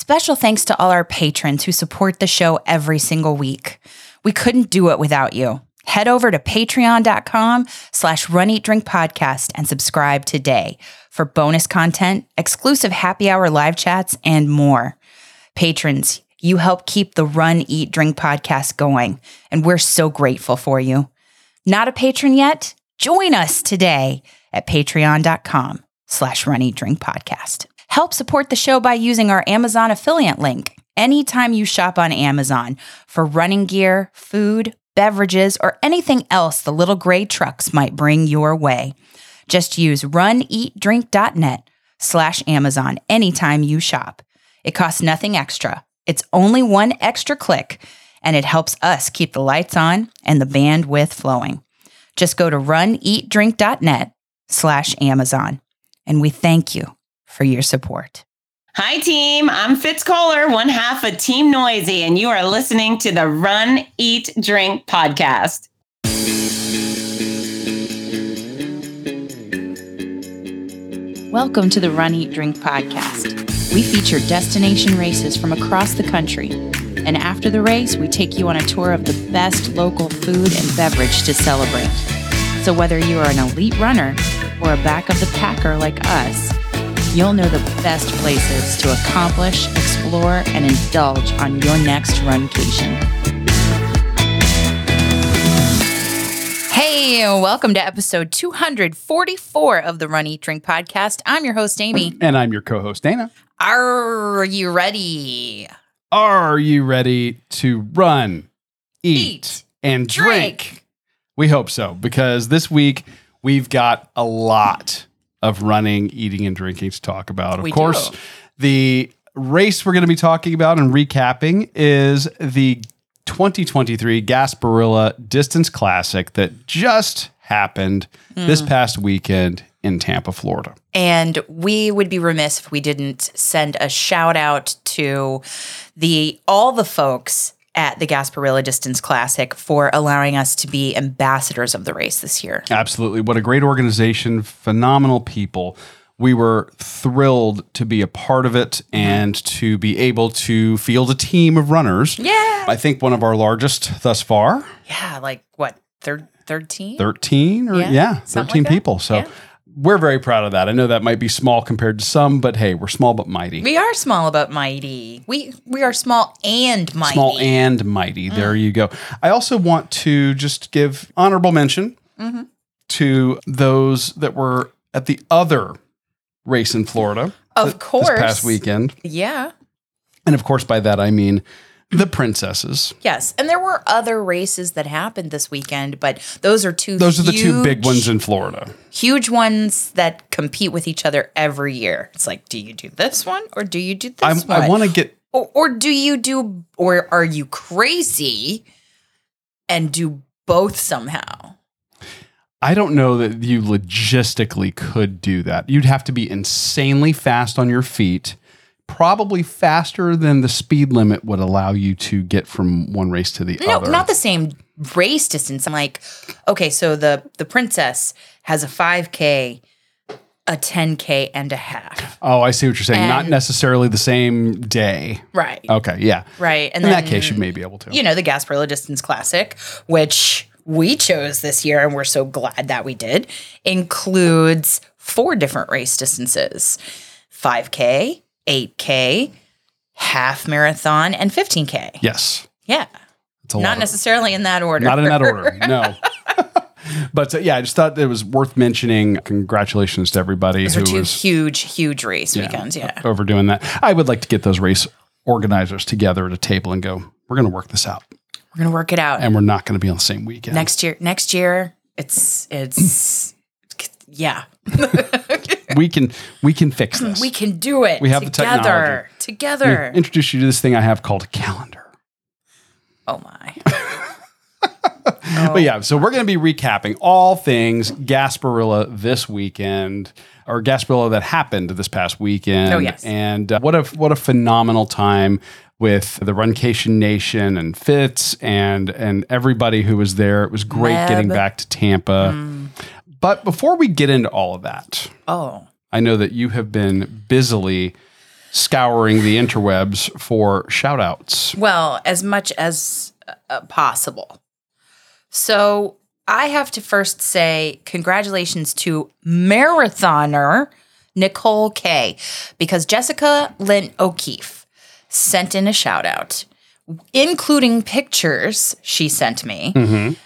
Special thanks to all our patrons who support the show every single week. We couldn't do it without you. Head over to patreon.com slash run eat drink podcast and subscribe today for bonus content, exclusive happy hour live chats, and more. Patrons, you help keep the Run Eat Drink podcast going, and we're so grateful for you. Not a patron yet? Join us today at patreon.com slash run eat drink podcast. Help support the show by using our Amazon affiliate link anytime you shop on Amazon for running gear, food, beverages, or anything else the little gray trucks might bring your way. Just use runeatdrink.net slash Amazon anytime you shop. It costs nothing extra. It's only one extra click, and it helps us keep the lights on and the bandwidth flowing. Just go to runeatdrink.net slash Amazon. And we thank you for your support. Hi, team. I'm Fitz Kohler, one half of Team Noisy, and you are listening to the Run, Eat, Drink podcast. Welcome to the Run, Eat, Drink podcast. We feature destination races from across the country. And after the race, we take you on a tour of the best local food and beverage to celebrate. So, whether you are an elite runner or a back of the packer like us, you'll know the best places to accomplish, explore, and indulge on your next runcation. Hey, welcome to episode 244 of the Run Eat Drink podcast. I'm your host, Amy. And I'm your co host, Dana. Are you ready? Are you ready to run, eat, Eat, and drink? drink. We hope so, because this week we've got a lot of running, eating, and drinking to talk about. Of We course, do. the race we're going to be talking about and recapping is the 2023 Gasparilla Distance Classic that just happened Hmm. this past weekend in Tampa, Florida. And we would be remiss if we didn't send a shout out to the all the folks at the Gasparilla Distance Classic for allowing us to be ambassadors of the race this year. Absolutely. What a great organization, phenomenal people. We were thrilled to be a part of it mm-hmm. and to be able to field a team of runners. Yeah. I think one of our largest thus far, Yeah, like what, third 13? 13 or Yeah, yeah, 13 like people. So Yeah. We're very proud of that. I know that might be small compared to some, but hey, we're small but mighty. We are small about mighty. We we are small and mighty. Small and mighty. Mm. There you go. I also want to just give honorable mention Mm-hmm. to those that were at the other race in Florida. Of course. This past weekend. Yeah. And of course, by that I mean the princesses. Yes. And there were other races that happened this weekend, but those are two Those are the two big ones in Florida. huge ones that compete with each other every year. It's like, do you do this one or do you do this I, one? I want to get or, or do you do, or are you crazy and do both somehow? I don't know that you logistically could do that. You'd have to be insanely fast on your feet, probably faster than the speed limit would allow you to get from one race to the No, other. not the same race distance. I'm like, okay, so the the princess has a 5K, a 10K, and a half. oh, I see what you're saying. not necessarily the same day. Right. Okay, yeah. Right. And In then, that case, you may be able to. you know, the Gasparilla Distance Classic, which we chose this year and we're so glad that we did, includes four different race distances 5K, 8K, half marathon, and 15K. yes. Yeah. It's a lot Not necessarily in that order. Not in that order. No. but uh, yeah, I just thought it was worth mentioning. Congratulations to everybody Those who are two was huge, huge race weekends. Yeah. over doing that. I would like to get those race organizers together at a table and go, we're going to work this out. We're going to work it out. And we're not going to be on the same weekend. next year, next year, it's, it's, yeah. we can we can fix this. We can do it. We have the together. technology. Together. Introduce you to this thing I have called a calendar. Oh my. But yeah, so we're going to be recapping all things Gasparilla this weekend, or Gasparilla that happened this past weekend. Oh, yes. and uh, what a what a phenomenal time with the Runcation Nation and Fitz and and everybody who was there. It was great Meb. getting back to Tampa. But before we get into all of that, Oh. I know that you have been busily scouring the interwebs for shout outs. Well, as much as uh, possible. So I have to first say congratulations to marathoner Nicole K because Jessica Lynn O'Keefe sent in a shout out, including pictures she sent me. Mhm.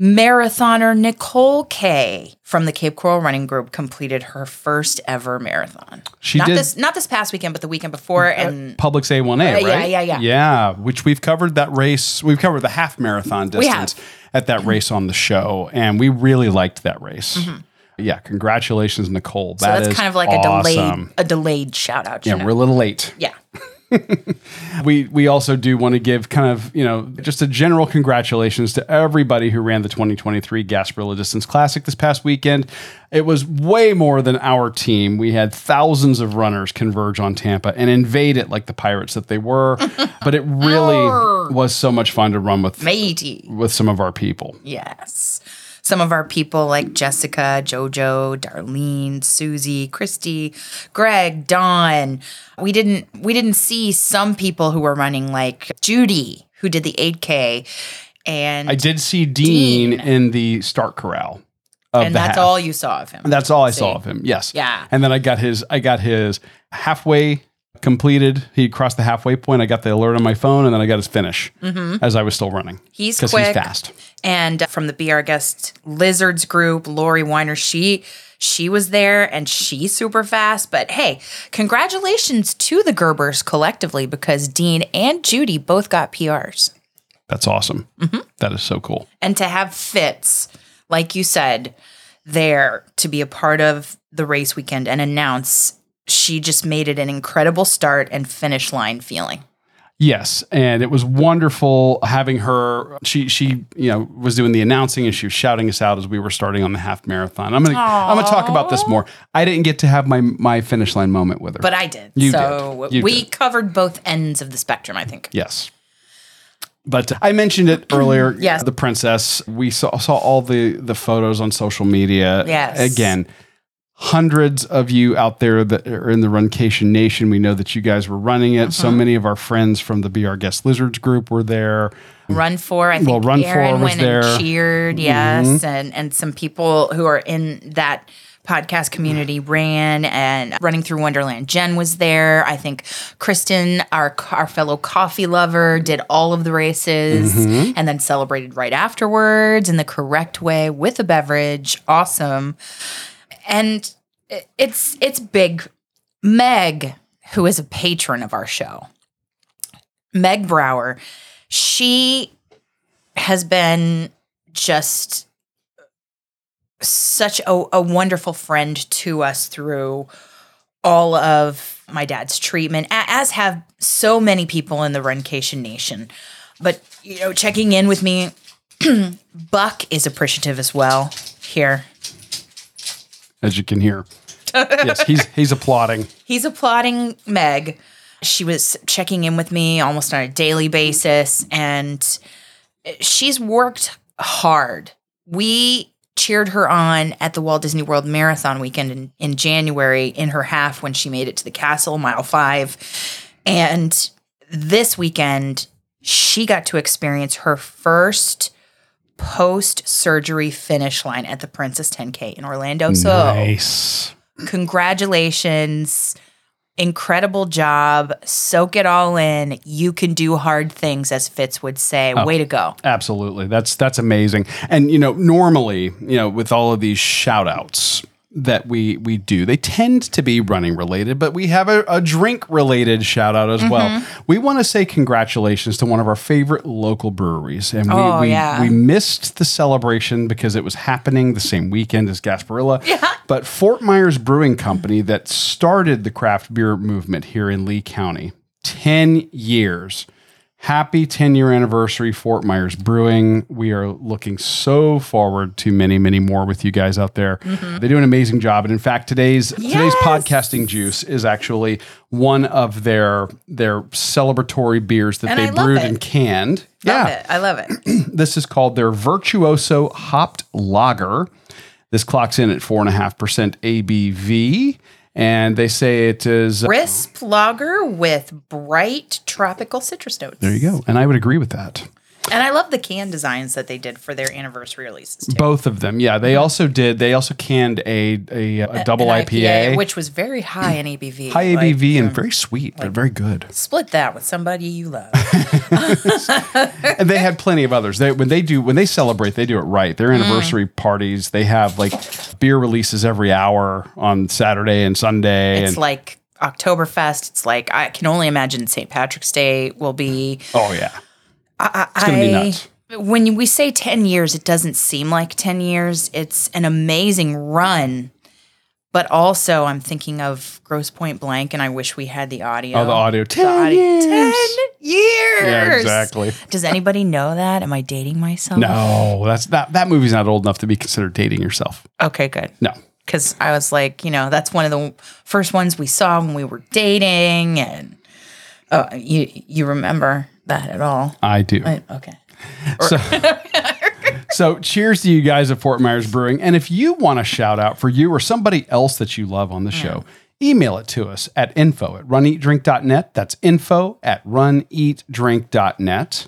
Marathoner Nicole K from the Cape Coral Running Group completed her first ever marathon. She not did- this not this past weekend, but the weekend before. And Publix A1A, Uh, right? yeah, yeah, yeah. Yeah, which we've covered that race. We've covered the half marathon distance at that race on the show, and we really liked that race. Yeah, congratulations, Nicole. Mm-hmm. so that's kind of like awesome. a delayed a delayed shout out. you Yeah, know? we're a little late. yeah. We we also do want to give kind of, you know, just a general congratulations to everybody who ran the 2023 Gasparilla Distance Classic this past weekend. It was way more than our team. We had thousands of runners converge on Tampa and invade it like the pirates that they were. but it really was so much fun to run with Matey. with some of our people. Yes. Some of our people like Jessica, Jojo, Darlene, Susie, Christy, Greg, Dawn. We didn't we didn't see some people who were running like Judy, who did the 8K. And I did see Dean, Dean. in the start corral. And that's half. all you saw of him. That's all I See? saw of him. Yes. Yeah. And then I got his I got his halfway completed. He crossed the halfway point. I got the alert on my phone and then I got his finish as I was still running. Mm-hmm. He's quick. he's fast. And from the Be Our Guest Lizards group, Lori Weiner, she she was there and she's super fast. But hey, congratulations to the Gerbers collectively because Dean and Judy both got PRs. That's awesome. Mm-hmm. That is so cool. And to have Fitz, like you said, there to be a part of the race weekend and announce she just made it an incredible start and finish line feeling. Yes, and it was wonderful having her. She she you know was doing the announcing and she was shouting us out as we were starting on the half marathon. I'm gonna I'm gonna talk about this more. I didn't get to have my my finish line moment with her, But I did. You so did. You we did. covered both ends of the spectrum, I think. Yes. But I mentioned it earlier. Yes. The princess. We saw saw all the the photos on social media. Yes. Again, hundreds of you out there that are in the Runcation Nation. We know that you guys were running it. So Mm-hmm. many of our friends from the Be Our Guest Lizards group were there. Run for, I think Well, Run For Aaron was went there. Mm-hmm. and cheered, yes, and and some people who are in that podcast community ran and running through Wonderland. Jen was there. I think Kristen, our our fellow coffee lover, did all of the races Mm-hmm. and then celebrated right afterwards in the correct way with a beverage. Awesome, and it's it's big. Meg, who is a patron of our show, Meg Brower, she has been just such a, a wonderful friend to us through all of my dad's treatment, as have so many people in the Runcation Nation. But, you know, checking in with me, Buck is appreciative as well here. As you can hear. yes, he's he's applauding. He's applauding Meg. She was checking in with me almost on a daily basis, and she's worked hard. We cheered her on at the Walt Disney World Marathon weekend in, in January in her half when she made it to the castle, mile five. And this weekend, she got to experience her first post surgery finish line at the Princess 10K in Orlando. So nice. congratulations incredible job soak it all in you can do hard things as fitz would say oh, way to go Absolutely. That's that's amazing. And you know, normally, you know, with all of these shout outs that we we do, they tend to be running related, but we have a, a drink related shout out as well. Mm-hmm. We want to say congratulations to one of our favorite local breweries. And we Oh, we, yeah. we missed the celebration because it was happening the same weekend as Gasparilla. Yeah. But Fort Myers Brewing Company that started the craft beer movement here in Lee County, 10 years. Happy 10 year anniversary, Fort Myers Brewing. We are looking so forward to many, many more with you guys out there. They do an amazing job. And in fact, today's today's Mm-hmm. Podcasting juice is actually one of their their celebratory beers that And they brewed it. and canned. love it i love it This is called their Virtuoso Hopped Lager. This clocks in at 4.5% ABV. And they say it is. Uh, Crisp lager with bright tropical citrus notes. there you go. And I would agree with that. And I love the can designs that they did for their anniversary releases too. Both of them. Yeah. They also did, they also canned a, a, a double An IPA. which was very high in ABV. high like, ABV and very sweet, but very good. split that with somebody you love. and they had plenty of others. They when they do when they celebrate, they do it right. Their Mm. anniversary parties, they have like beer releases every hour on Saturday and Sunday. It's and like Oktoberfest. It's like I can only imagine St. Patrick's Day will be. oh yeah, I, it's gonna be nuts. When we say ten years, it doesn't seem like ten years. It's an amazing run, but also I'm thinking of Grosse Pointe Blank, and I wish we had the audio. Oh, the audio. The Ten audio. years. Ten years. Yeah, exactly. Does anybody know that? Am I dating myself? No, that's that. That movie's not old enough to be considered dating yourself. Okay, good. No. because I was like, you know, that's one of the first ones we saw when we were dating, and oh, you you remember that at all? I do. I- okay, So, so cheers to you guys at Fort Myers Brewing. And if you want a shout out for you or somebody else that you love on the show, email it to us at info at runeatdrink.net. That's info at runeatdrink.net.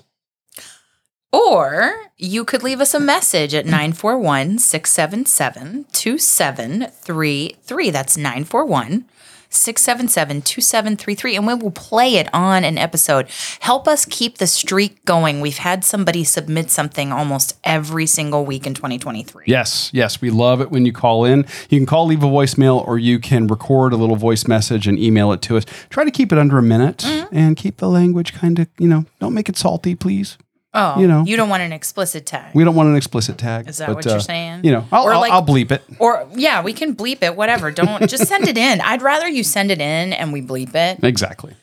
or you could leave us a message at 941-677-2733. That's 941 677 2733, and we will play it on an episode. Help us keep the streak going. We've had somebody submit something almost every single week in 2023. Yes, yes, we love it when you call in. You can call, leave a voicemail, or you can record a little voice message and email it to us. Try to keep it under a minute mm-hmm. and keep the language kind of, you know, don't make it salty, please. Oh, You know. you don't want an explicit tag. We don't want an explicit tag. Is that what uh, you're saying? You know, I'll, Or I'll, like- I'll bleep it. Or yeah, we can bleep it, whatever. Don't just send it in. I'd rather you send it in and we bleep it. Exactly.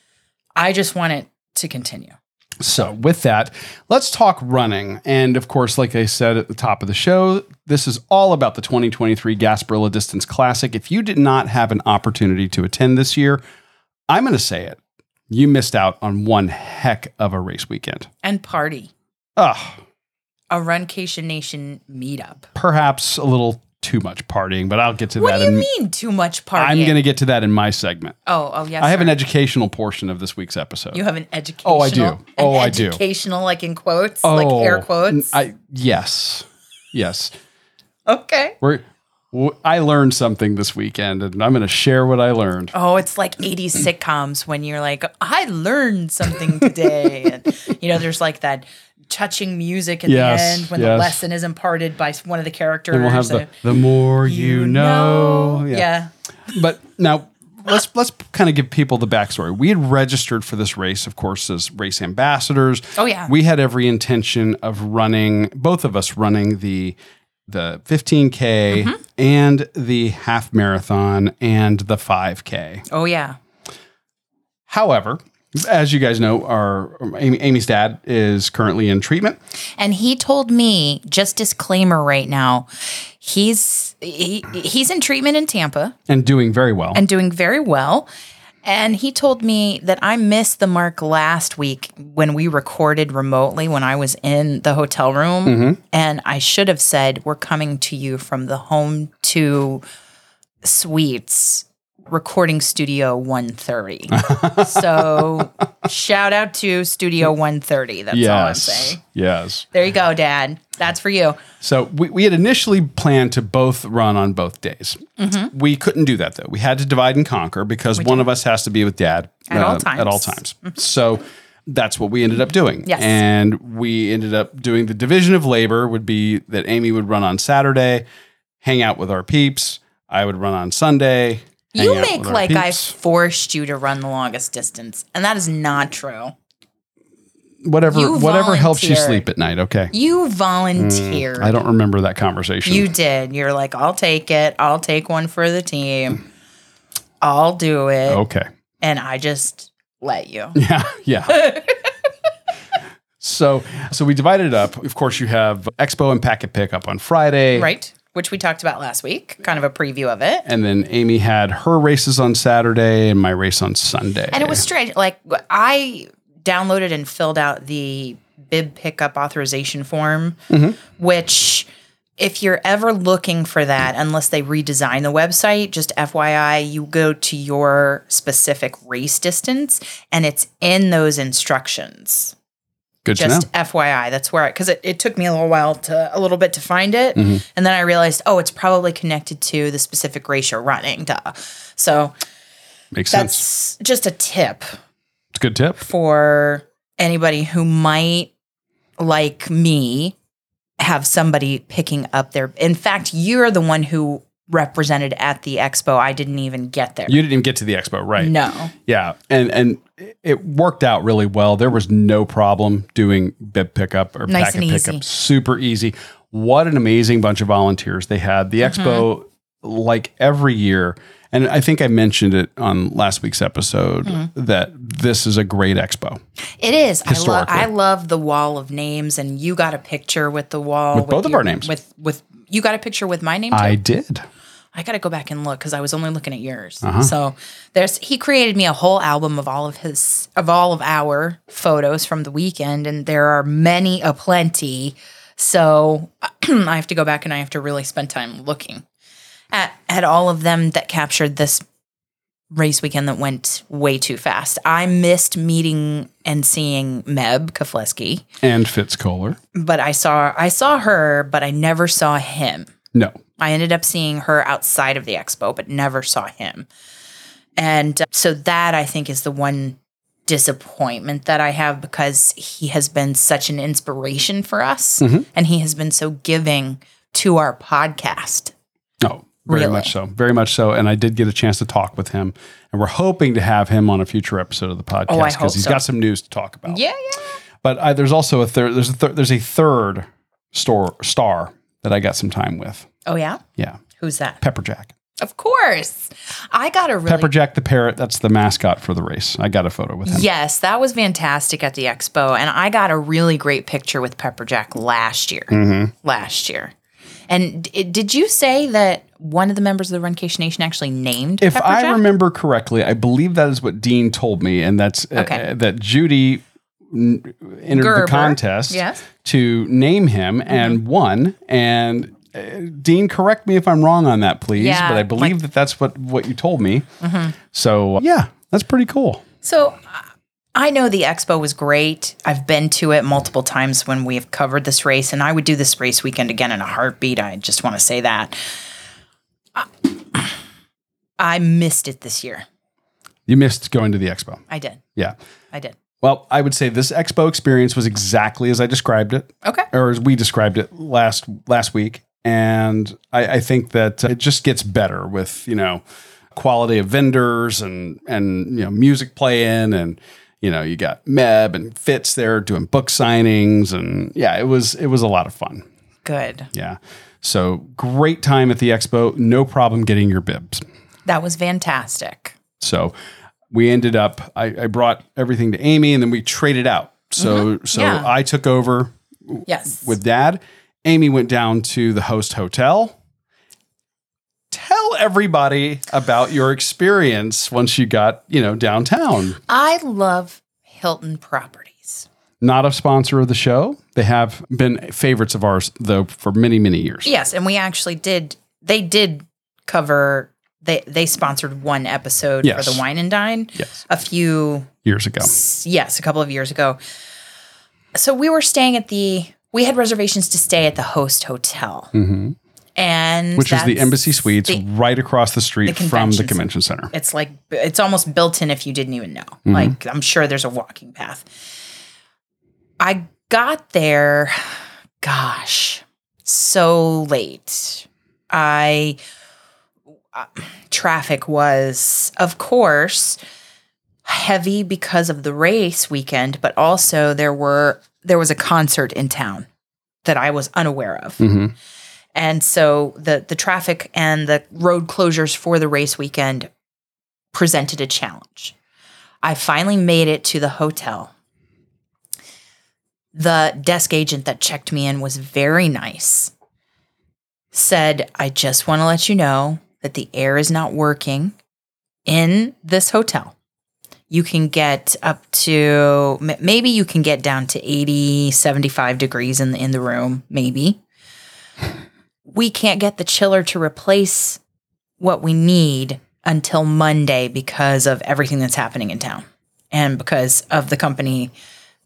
I just want it to continue. So, with that, let's talk running. And of course, like I said at the top of the show, this is all about the 2023 Gasparilla Distance Classic. If you did not have an opportunity to attend this year, I'm going to say it. You missed out on one heck of a race weekend. And party. Ugh, A Runcation Nation meetup. perhaps a little too much partying, but I'll get to What that What do you in mean too much partying? I'm going to get to that in my segment. Oh, oh yes. I have an educational portion of this week's episode. You have an educational. Oh, I do. Oh, I do. Educational, like in quotes, like oh, air quotes. Oh, I yes. Yes. okay. We're I learned something this weekend and I'm going to share what I learned. Oh, it's like 80s sitcoms when you're like, I learned something today. and, you know, there's like that touching music at Yes, the end when yes. the lesson is imparted by one of the characters. And we'll have the the more you, know. Yeah. But now let's let's kind of give people the backstory. We had registered for this race, of course, as race ambassadors. Oh, yeah. We had every intention of running, both of us running the the 15k Mm-hmm. and the half marathon and the 5k. Oh, yeah. However, as you guys know, our Amy, Amy's dad is currently in treatment. And he told me, just disclaimer right now, he's he, he's in treatment in Tampa and doing very well. and doing very well. And he told me that I missed the mark last week when we recorded remotely when I was in the hotel room. Mm-hmm. And I should have said, We're coming to you from the Home to Suites recording studio 130. so shout out to Studio 130. That's all I'm yes. saying. Yes. There you go, Dad. That's for you. So we, we had initially planned to both run on both days. Mm-hmm. We couldn't do that though. We had to divide and conquer because one of us has to be with dad uh, At all times. At all times. So that's what we ended up doing. Yes. And we ended up doing the division of labor would be that Amy would run on Saturday, hang out with our peeps. I would run on Sunday. You make like I forced you to run the longest distance, and that is not true. whatever you whatever helps you volunteered. sleep at night. Okay. You volunteered. Mm, I don't remember that conversation. You did. You're like, I'll take it. I'll take one for the team. I'll do it. okay. And I just let you. Yeah, yeah. so, so we divided it up. Of course, you have Expo and Packet Pickup on Friday, Right? Which we talked about last week, kind of a preview of it. And then Amy had her races on Saturday and my race on Sunday. And it was strange. Like, I downloaded and filled out the bib pickup authorization form, Mm-hmm. which if you're ever looking for that, unless they redesign the website, just FYI, you go to your specific race distance and it's in those instructions. Good Just. FYI, that's where because it, it took me a little while to a little bit to find it, Mm-hmm. and then I realized, oh, it's probably connected to the specific race you're running. Duh. So Makes sense. that's just a tip It's a good tip. for anybody who might, like me, have somebody picking up their. In fact, you're the one who represented at the expo. I didn't even get there. You didn't even get to the expo, right? no. Yeah, and and it worked out really well. There was no problem doing bib pickup or Nice packet and pickup. easy. Super easy. What an amazing bunch of volunteers they had. The Mm-hmm. expo, like every year, and I think I mentioned it on last week's episode Mm-hmm. that this is a great expo It is. I love. I love the wall of names, and you got a picture with the wall With both of our names. With with you got a picture with my name too. I did. I got to go back and look because I was only looking at yours. Uh-huh. So there's he created me a whole album of all of his of all of our photos from the weekend, and there are many a plenty. So I have to go back and I have to really spend time looking at at all of them that captured this race weekend that went way too fast. I missed meeting and seeing Meb Keflezighi, And Fitz Kohler. but I saw I saw her, but I never saw him. No. I ended up seeing her outside of the expo, but never saw him. And uh, so that I think is the one disappointment that I have because he has been such an inspiration for us Mhm. and he has been so giving to our podcast. Very Really? much so. Very much so. And I did get a chance to talk with him. And we're hoping to have him on a future episode of the podcast Oh, because hope he's so. got some news to talk about. Yeah, yeah. But I, there's also a third. There's a third. There's a third store star that I got some time with. Oh, yeah. Yeah, Who's that? Pepperjack. Of course. I got a really Pepperjack the parrot. That's the mascot for the race. I got a photo with him. Yes, that was fantastic at the expo. And I got a really great picture with Pepperjack last year. Mm-hmm. Last year. And d- did you say that one of the members of the Runcation Nation actually named If I Pepperjack? remember correctly, I believe that is what Dean told me, and that's uh, Okay. uh, that Judy n- entered Gerber, the contest yes. to name him Mm-hmm. and won. And uh, Dean, correct me if I'm wrong on that, please. Yeah, but I believe that that's what what you told me. So uh, yeah, that's pretty cool. So uh, I know the expo was great. I've been to it multiple times when we have covered this race, and I would do this race weekend again in a heartbeat. I just want to say that. I- missed it this year. You missed going to the expo. I did. Yeah. I did. Well, I would say this expo experience was exactly as I described it, Okay. or as we described it last last week, and I, I think that it just gets better with you know quality of vendors and and you know music playing and you know you got Meb and Fitz there doing book signings and yeah, it was it was a lot of fun. Good. Yeah, so great time at the expo. No problem getting your bibs. That was fantastic. So we ended up, I, I brought everything to Amy and then we traded out. So, mm-hmm. so Yeah. I took over Yes. with dad. Amy went down to the host hotel. Tell everybody about your experience once you got, you know, downtown. I love Hilton properties. Not a sponsor of the show. They have been favorites of ours though for many, many years. Yes, and we actually did. They did cover. They they sponsored one episode Yes. for the Wine and Dine. Yes. A few Years ago. yes, a couple of years ago. So we were staying at the. We had reservations to stay at the host hotel, hmm and Which is the Embassy Suites the- right across the street the from the convention center. It's like it's almost built in if you didn't even know. Mm-hmm. Like I'm sure there's a walking path. I got there, gosh, so late. I uh, traffic was, of course, heavy because of the race weekend, but also there were there was a concert in town that I was unaware of. hmm And so the the traffic and the road closures for the race weekend presented a challenge. I finally made it to the hotel. The desk agent that checked me in was very nice. Said, "I just want to let you know that the air is not working in this hotel. You can get up to maybe you can get down to 80, 75 degrees in the in the room, maybe." We can't get the chiller to replace what we need until Monday because of everything that's happening in town and because of the company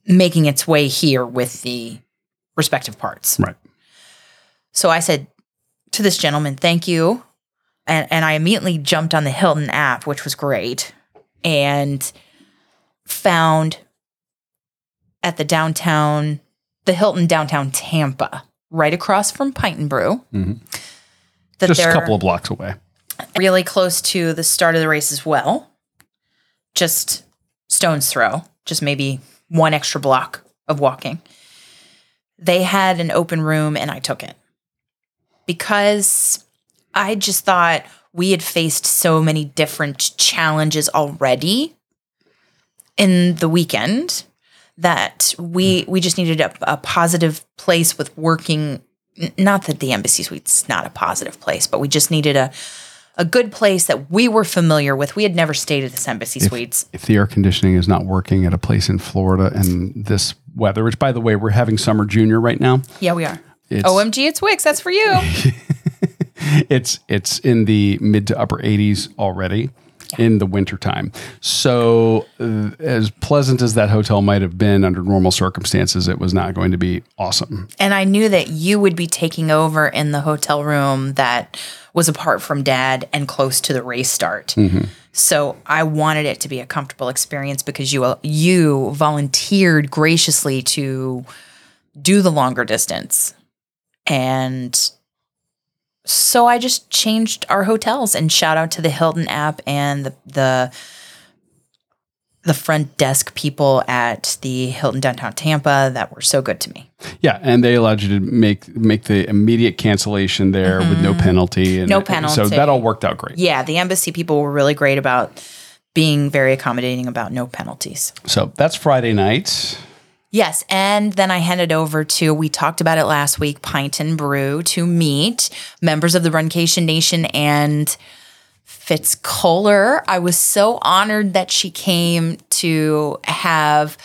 making its way here with the respective parts. Right. So I said to this gentleman, thank you. And, and I immediately jumped on the Hilton app, which was great, and found at the downtown, the Hilton downtown Tampa, right across from Pint and Brew. Mhm. That Just a couple of blocks away. really close to the start of the race as well. Just stone's throw, just maybe one extra block of walking. They had an open room and I took it because I just thought we had faced so many different challenges already in the weekend that we hmm. we just needed a, a positive place with working. Not that the embassy suite's not a positive place but we just needed a a good place that we were familiar with. We had never stayed at this embassy suites. If the air conditioning is not working at a place in Florida and this weather, which by the way, we're having summer junior right now. yeah we are. It's omg it's wix that's for you. It's it's in the mid to upper 80s already in the wintertime. So uh, as pleasant as that hotel might have been under normal circumstances, it was not going to be awesome. and i knew that you would be taking over in the hotel room that was apart from dad and close to the race start So I wanted it to be a comfortable experience because you you volunteered graciously to do the longer distance. And so I just changed our hotels and shout out to the Hilton app and the the the front desk people at the Hilton downtown Tampa that were so good to me. Yeah, and they allowed you to make make the immediate cancellation there with no penalty. And Mm-hmm. No penalty. So that all worked out great. Yeah, the embassy people were really great about being very accommodating about no penalties. So that's Friday night. Yes, and then I headed over to we talked about it last week, Pint and Brew, to meet members of the Runcation Nation and Fitz Kohler. I was so honored that she came to have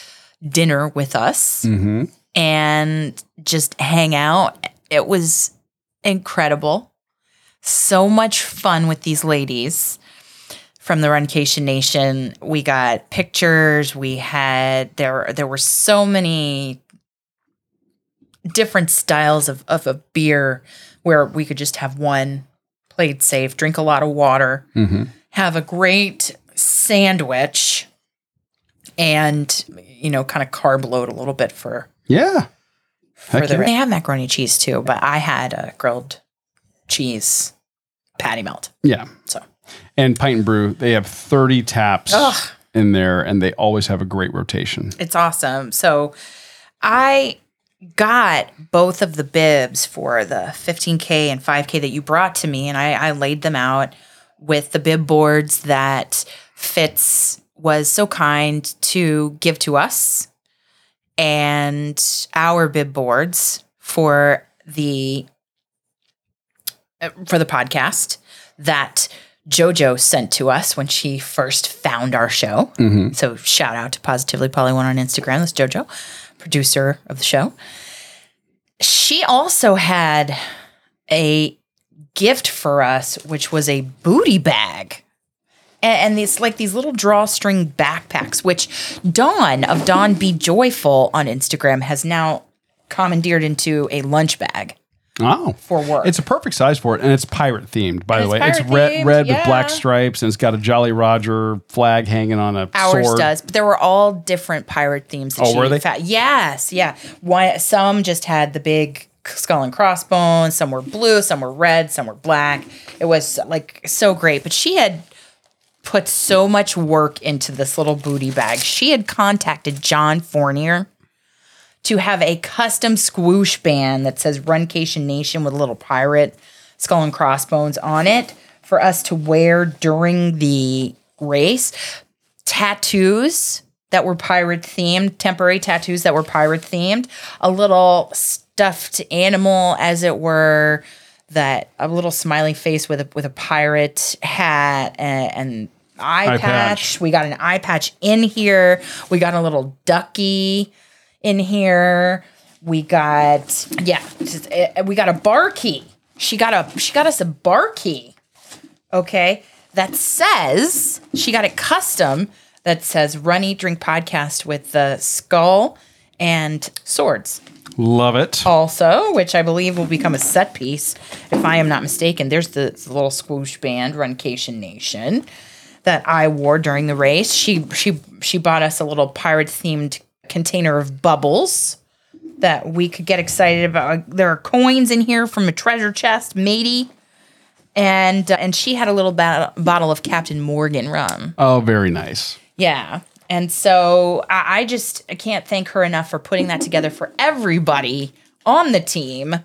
dinner with us mm-hmm. and just hang out. It was incredible. So much fun with these ladies from the Runcation Nation. We got pictures. We had there there were so many different styles of, of a beer where we could just have one, played safe, drink a lot of water, mm-hmm. have a great sandwich, and you know, kind of carb load a little bit for Yeah. for the. yeah. They have macaroni cheese too, but I had a grilled cheese patty melt. Yeah. So And Pint and Brew, they have 30 taps Ugh. in there and they always have a great rotation. It's awesome. So I got both of the bibs for the 15K and 5K that you brought to me, and I, I laid them out with the bib boards that Fitz was so kind to give to us and our bib boards for the uh, for the podcast that Jojo sent to us when she first found our show. Mm-hmm. So shout out to Positively Polly One on Instagram. That's Jojo, producer of the show. She also had a gift for us, which was a booty bag. And, and these like these little drawstring backpacks, which Dawn of Dawn Be Joyful on Instagram has now commandeered into a lunch bag Oh. for work. It's a perfect size for it, and it's pirate themed. By And the way, it's red, red with black stripes, and it's got a Jolly Roger flag hanging on a Ours sword. does, but there were all different pirate themes. That Oh, she were they? yes, yeah. One, some just had the big skull and crossbones. Some were blue. Some were red. Some were black. It was like so great. But she had put so much work into this little booty bag. She had contacted John Fournier to have a custom swoosh band that says Runcation Nation with a little pirate skull and crossbones on it for us to wear during the race. Tattoos that were pirate themed, temporary tattoos that were pirate themed, a little stuffed animal, as it were, that a little smiley face with a with a pirate hat and, and eye, Eye patch. patch. We got an eye patch in here. We got a little ducky in here. We got yeah, just, uh, we got a bar key. she got a she got us a bar key. Okay, that says she got it custom. That says "Run Eat Drink" podcast with the skull and swords. Love it. Also, which I believe will become a set piece, if I am not mistaken. There's the, the little swoosh band, Runcation Nation, that I wore during the race. She she she bought us a little pirate themed container of bubbles that we could get excited about. There are coins in here from a treasure chest, matey. And uh, and she had a little ba- bottle of Captain Morgan rum. Oh, very nice. Yeah. And so I, I just I can't thank her enough for putting that together for everybody on the team.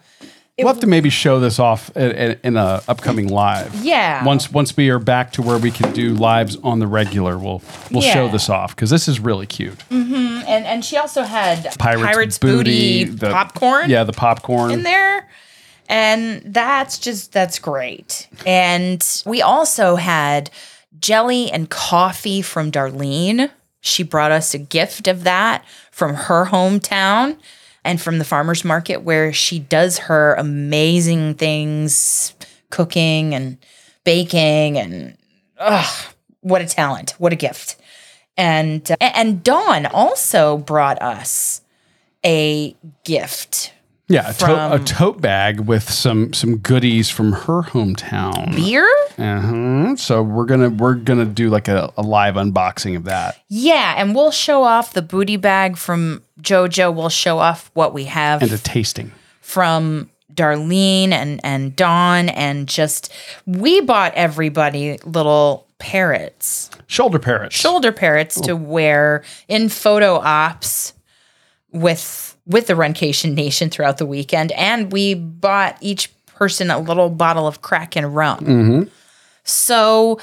We'll have to maybe show this off in, in, in a upcoming live. Yeah. Once once we are back to where we can do lives on the regular, we'll we'll show this off because this is really cute. Mm-hmm, and and she also had Pirates, booty, the- popcorn Yeah, the popcorn. in there. And that's just that's great. And we also had jelly and coffee from Darlene. She brought us a gift of that from her hometown and from the farmers market where she does her amazing things cooking and baking and ugh, what a talent, what a gift. And uh, and Dawn also brought us a gift yeah, a, to- a tote bag with some some goodies from her hometown. beer. uh-huh. So we're gonna we're gonna do like a, a live unboxing of that Yeah, and we'll show off the booty bag from JoJo. We'll show off what we have and a tasting. from Darlene and and Dawn, and just we bought everybody little parrots, Shoulder parrots. shoulder parrots to wear in photo ops with with the Runcation Nation throughout the weekend, and we bought each person a little bottle of Kraken rum. hmm So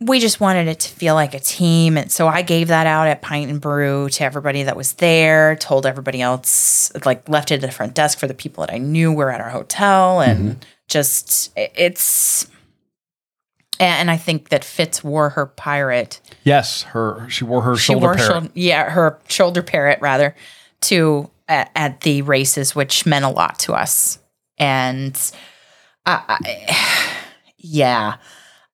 we just wanted it to feel like a team. And so I gave that out at Pint and Brew to everybody that was there, told everybody else, like left it at the front desk for the people that I knew were at our hotel. And just, it- it's, and I think that Fitz wore her pirate. Yes, her she wore her She shoulder wore, parrot. yeah, her shoulder parrot rather, to at, at the races, which meant a lot to us. And I, I yeah,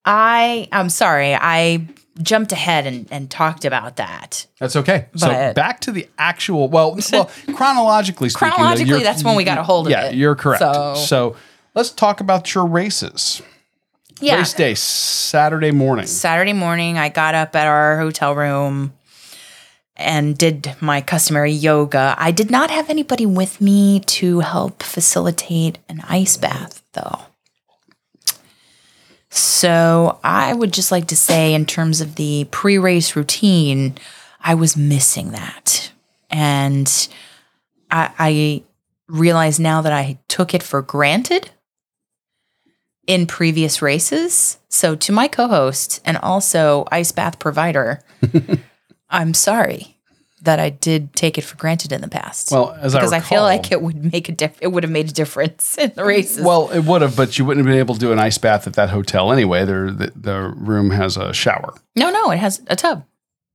I I'm sorry, I jumped ahead and, and talked about that. That's okay. so back to the actual. Well, well, chronologically speaking, Chronologically, you're- that's when we got a hold of yeah, it. Yeah, you're correct. So- So, let's talk about your races. Yeah. Race day, Saturday morning. Saturday morning, I got up at our hotel room and did my customary yoga. I did not have anybody with me to help facilitate an ice bath, though. So I would just like to say, in terms of the pre race routine, I was missing that. And I, I realize now that I took it for granted in previous races. So to my co-host and also ice bath provider, I'm sorry that I did take it for granted in the past. Well, as because I, I, feel like it would make a diff- it would have made a difference in the races. Well, it would have, but you wouldn't have been able to do an ice bath at that hotel anyway. There, the, the room has a shower. no, no, it has a tub.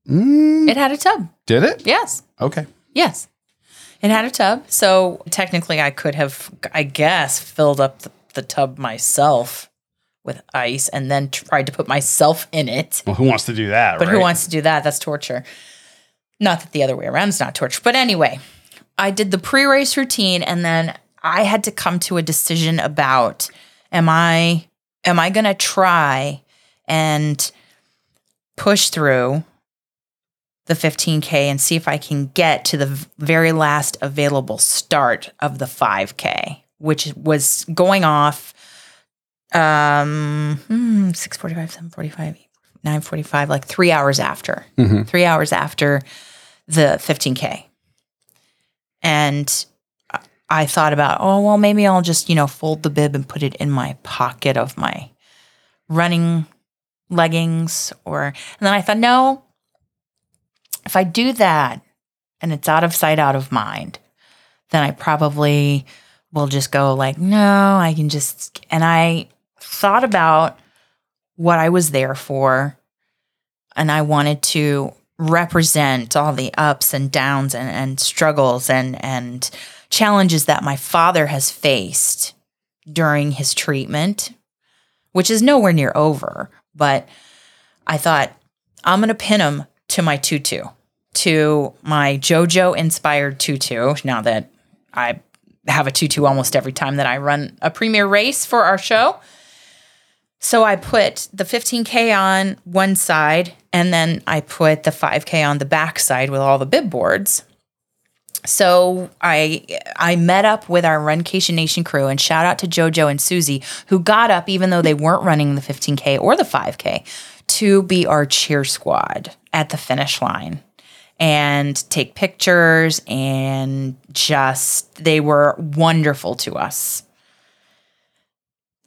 Mm, It had a tub. did it? Yes. Okay. Yes. It had a tub. So technically I could have I guess filled up the, the tub myself with ice and then tried to put myself in it. Well, who wants to do that? But right? who wants to do that? That's torture. Not that the other way around is not torture. But anyway, I did the pre race routine and then I had to come to a decision about am I am I going to try and push through the 15k and see if I can get to the very last available start of the 5k, which was going off um hmm, 645 745 945 like 3 hours after. Mhm. 3 hours after the 15k. And I thought about, oh well maybe I'll just, you know, fold the bib and put it in my pocket of my running leggings or and then I thought no if I do that and it's out of sight out of mind then I probably will just go like no I can just and I thought about what I was there for and I wanted to represent all the ups and downs and, and struggles and and challenges that my father has faced during his treatment, which is nowhere near over. But I thought, I'm going to pin him to my tutu, to my JoJo inspired tutu, now that I have a tutu almost every time that I run a premier race for our show. So I put the 15K on one side and then I put the 5K on the back side with all the bib boards. So I I met up with our Runcation Nation crew and shout out to Jojo and Susie who got up even though they weren't running the 15K or the 5K to be our cheer squad at the finish line and take pictures and just they were wonderful to us.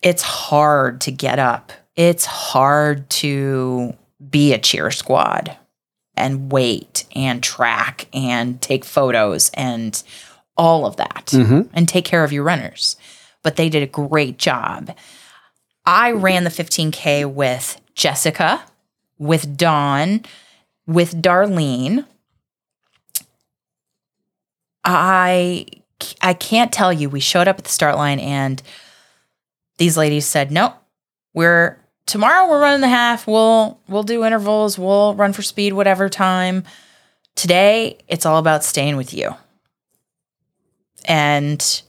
It's hard to get up. It's hard to be a cheer squad and wait and track and take photos and all of that mm-hmm. and take care of your runners. But they did a great job. I ran the 15K with Jessica, with Dawn, with Darlene. I I can't tell you. We showed up at the start line and these ladies said, "Nope, we're tomorrow we're running the half. We'll we'll do intervals. We'll run for speed whatever time. Today it's all about staying with you." And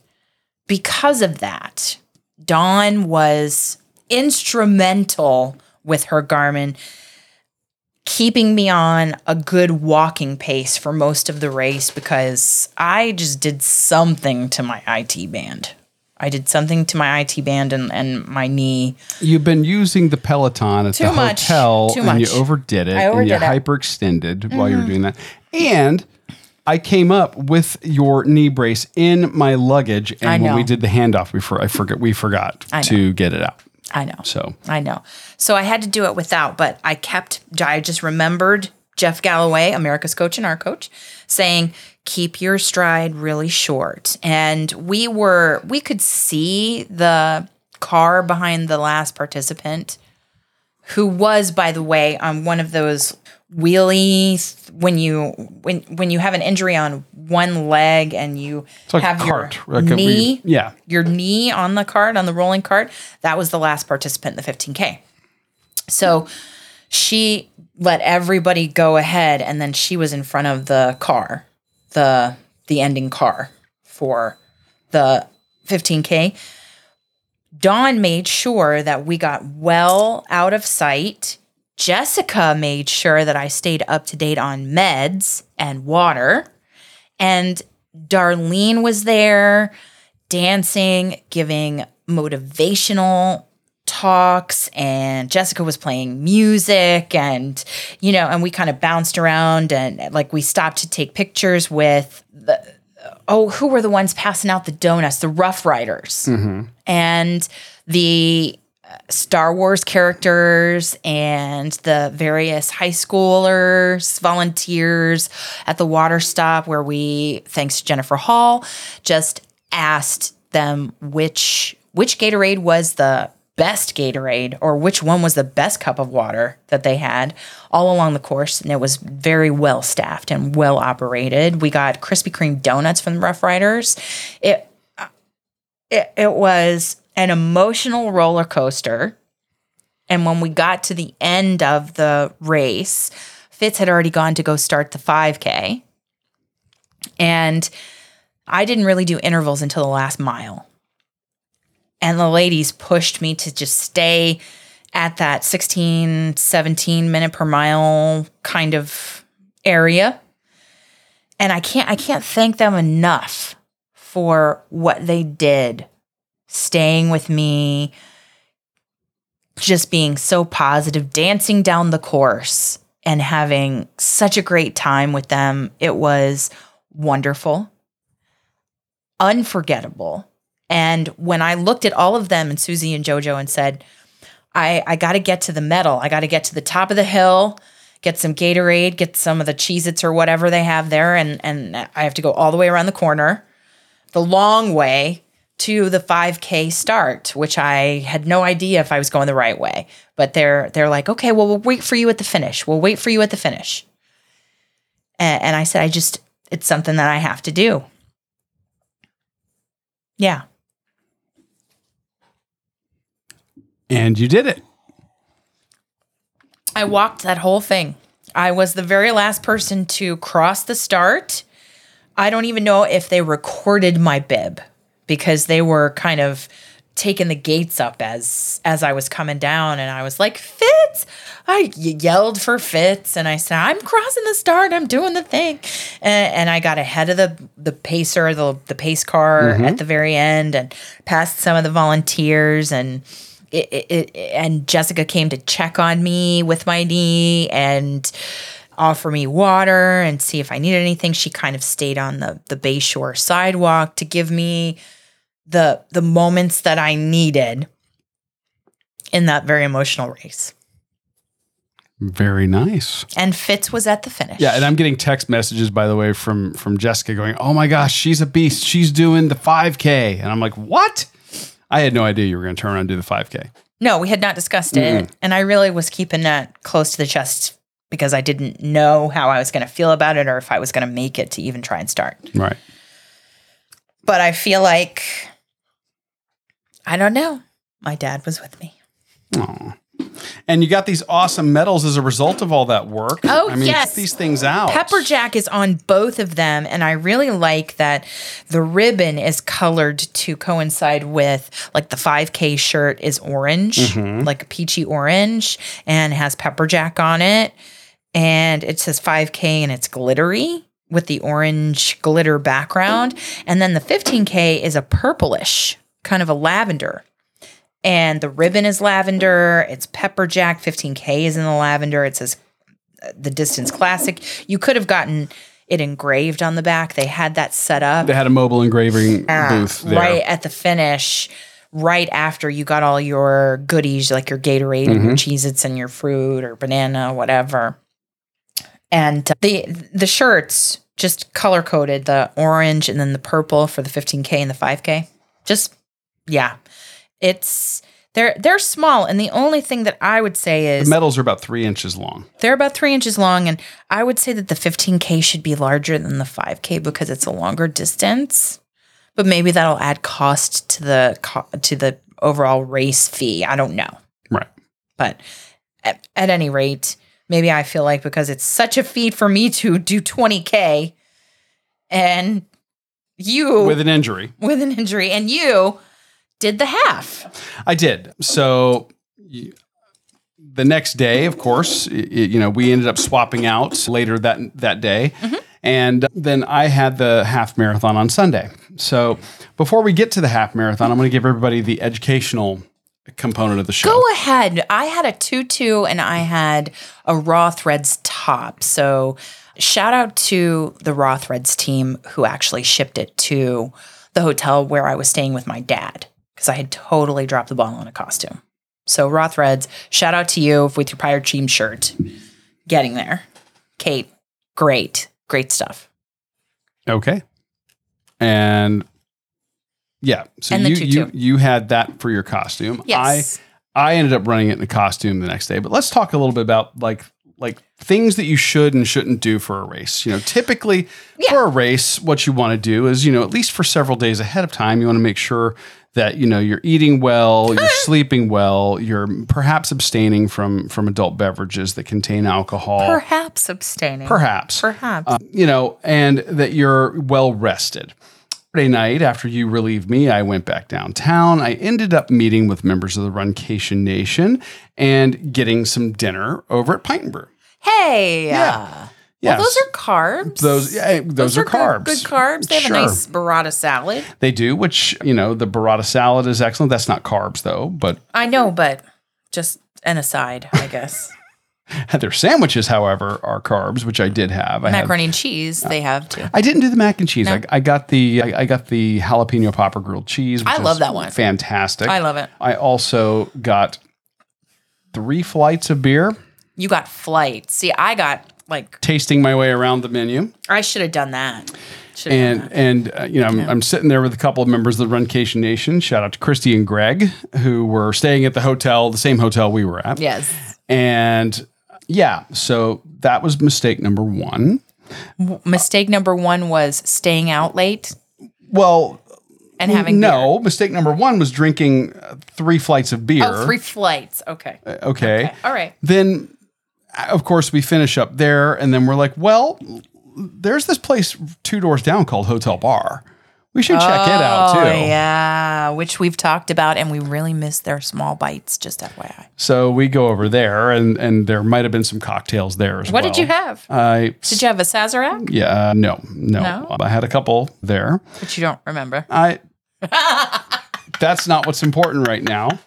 because of that, Dawn was instrumental with her Garmin keeping me on a good walking pace for most of the race because I just did something to my IT band. I did something to my IT band and, and my knee. You've been using the Peloton at Too the much. hotel Too and you overdid it I and overdid you it. Mm-hmm. hyperextended while you were doing that. And I came up with your knee brace in my luggage and when we did the handoff before I forget we forgot to get it out. I know. So I know. So I had to do it without, but I kept, I just remembered Jeff Galloway, America's coach and our coach, saying, keep your stride really short. And we were, we could see the car behind the last participant, who was, by the way, on one of those wheelies when you when when you have an injury on one leg and you like have a cart. your like we- knee yeah. your knee on the cart, on the rolling cart, that was the last participant in the 15K. So she let everybody go ahead and then she was in front of the car, the the ending car for the 15K. Dawn made sure that we got well out of sight. Jessica made sure that I stayed up to date on meds and water. And Darlene was there dancing, giving motivational talks and Jessica was playing music and you know and we kind of bounced around and like we stopped to take pictures with the oh who were the ones passing out the donuts? The rough riders. Mm-hmm. And the Star Wars characters and the various high schoolers, volunteers at the water stop where we, thanks to Jennifer Hall, just asked them which which Gatorade was the best Gatorade or which one was the best cup of water that they had all along the course and it was very well staffed and well operated. We got Krispy Kreme donuts from the Rough Riders. It uh, it, it was an emotional roller coaster. And when we got to the end of the race, Fitz had already gone to go start the 5K. And I didn't really do intervals until the last mile. And the ladies pushed me to just stay at that 16, 17 minute per mile kind of area. And I can't I can't thank them enough for what they did staying with me, just being so positive, dancing down the course and having such a great time with them. It was wonderful, unforgettable. And when I looked at all of them and Susie and JoJo and said, I, I got to get to the medal, I got to get to the top of the hill, get some Gatorade, get some of the Cheez Its or whatever they have there. And, and I have to go all the way around the corner, the long way to the 5K start, which I had no idea if I was going the right way. But they're they're like, okay, well, we'll wait for you at the finish. We'll wait for you at the finish. And, and I said, I just, it's something that I have to do. Yeah. And you did it. I walked that whole thing. I was the very last person to cross the start. I don't even know if they recorded my bib because they were kind of taking the gates up as as I was coming down and I was like Fitz! I yelled for Fitz and I said I'm crossing the start I'm doing the thing. And, and I got ahead of the the pacer the the pace car mm-hmm. at the very end and passed some of the volunteers and it, it, it, and Jessica came to check on me with my knee and offer me water and see if I needed anything. She kind of stayed on the the Bayshore sidewalk to give me the the moments that I needed in that very emotional race. Very nice. And Fitz was at the finish. Yeah, and I'm getting text messages by the way from from Jessica going, "Oh my gosh, she's a beast. She's doing the 5K." And I'm like, "What?" I had no idea you were going to turn around and do the 5K. No, we had not discussed it. And I really was keeping that close to the chest because I didn't know how I was going to feel about it or if I was going to make it to even try and start. Right. But I feel like, I don't know. My dad was with me. Aw. And you got these awesome medals as a result of all that work. Oh, I mean, yes. these things out. Pepper Jack is on both of them, and I really like that the ribbon is colored to coincide with like the 5K shirt is orange, mm-hmm. like a peachy orange, and has Pepper Jack on it. And it says 5K and it's glittery with the orange glitter background. And then the 15K is a purplish, kind of a lavender. And the ribbon is lavender. It's Pepper Jack. 15K is in the lavender. It says the distance classic. You could have gotten it engraved on the back. They had that set up They had a mobile engraving booth there. right at the finish, right after you got all your goodies like your Gatorade and your Cheez Its and your fruit or banana, whatever. And uh, the the shirts just color coded the orange and then the purple for the 15K and the 5K. Just yeah. It's they're they're small and the only thing that I would say is The medals are about three inches long. they're about three inches long, and I would say that the 15K should be larger than the 5K because it's a longer distance. But maybe that'll add cost to the co- to the overall race fee. I don't know, Right. but at, at any rate, maybe I feel like because it's such a feat for me to do 20K, and you With an injury. with an injury, and you did the half. I did. So the next day, of course, y- you know, we ended up swapping out later that that day. Mm-hmm. And then I had the half marathon on Sunday. So before we get to the half marathon, I'm going to give everybody the educational component of the show. Go ahead. I had a tutu and I had a Raw Threads top. So shout out to the Raw Threads team who actually shipped it to the hotel where I was staying with my dad because I had totally dropped the ball on a costume. So Raw Threads, shout out to you with your Pirate Team shirt getting there. Kate, great, great stuff. Okay. And yeah, so And you, you you had that for your costume. Yes. I I ended up running it in a costume the next day. But let's talk a little bit about like like things that you should and shouldn't do for a race. You know, typically Yeah. for a race, what you want to do is, you know, at least for several days ahead of time, you want to make sure that, you know, you're eating well, you're sleeping well, you're perhaps abstaining from from adult beverages that contain alcohol. Perhaps abstaining. perhaps Perhaps. uh, you know, and that you're well rested. Friday night, after you relieved me, I went back downtown. I ended up meeting with members of the Runcation Nation and getting some dinner over at Pint and Brew. hey. Yeah. uh, Yes. Well, those are carbs. Those, yeah, those, are, good- carbs. Good, carbs. They have Sure. a nice burrata salad. They do, which you know, the burrata salad is excellent. That's not carbs though, but I know, but just an aside, I guess. their sandwiches, however, are carbs, which I did have. I had Macaroni and cheese, they have too. I didn't do the mac and cheese. I, I got the I, I got the jalapeno popper grilled cheese. Which I love is that one. Fantastic. I love it. I also got three flights of beer, You got flights. See, I got like tasting my way around the menu, I should have done that. Should have and done that. and uh, you know I'm, I'm sitting there with a couple of members of the Runcation Nation. Shout out to Christy and Greg who were staying at the hotel, the same hotel we were at. Yes. And yeah, so that was mistake number one. Mistake number one was staying out late. Well, and having no, mistake number one was drinking uh, three flights of beer. beer. Oh, three flights. Okay. okay. Okay. All right. Then, uh, of course, we finish up there, and then we're like, well, there's this place two doors down called Hotel Bar. We should check it out too. Oh, yeah, which we've talked about, and we really miss their small bites. Just FYI. So we go over there, and and there might have been some cocktails there as well. What well. did you have? I Did you have a Sazerac? yeah, uh, no, no, No? I had a couple there. Which you don't remember. I. that's not what's important right now.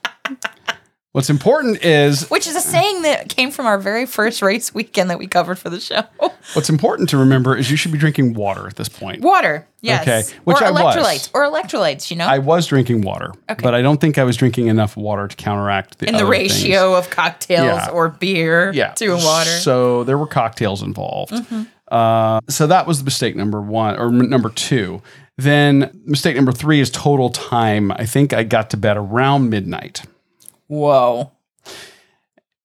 What's important is Which is a saying that came from our very first race weekend that we covered for the show. what's important to remember is you should be drinking water at this point. Water, yes. Okay, which or I was. electrolytes, or electrolytes. You know, I was drinking water, Okay. but I don't think I was drinking enough water to counteract the in the other ratio of cocktails Yeah. or beer. Yeah, to water. So there were cocktails involved. Mm-hmm. Uh, so that was the mistake number one or m- number two. Then mistake number three is total time. I think I got to bed around midnight. Whoa!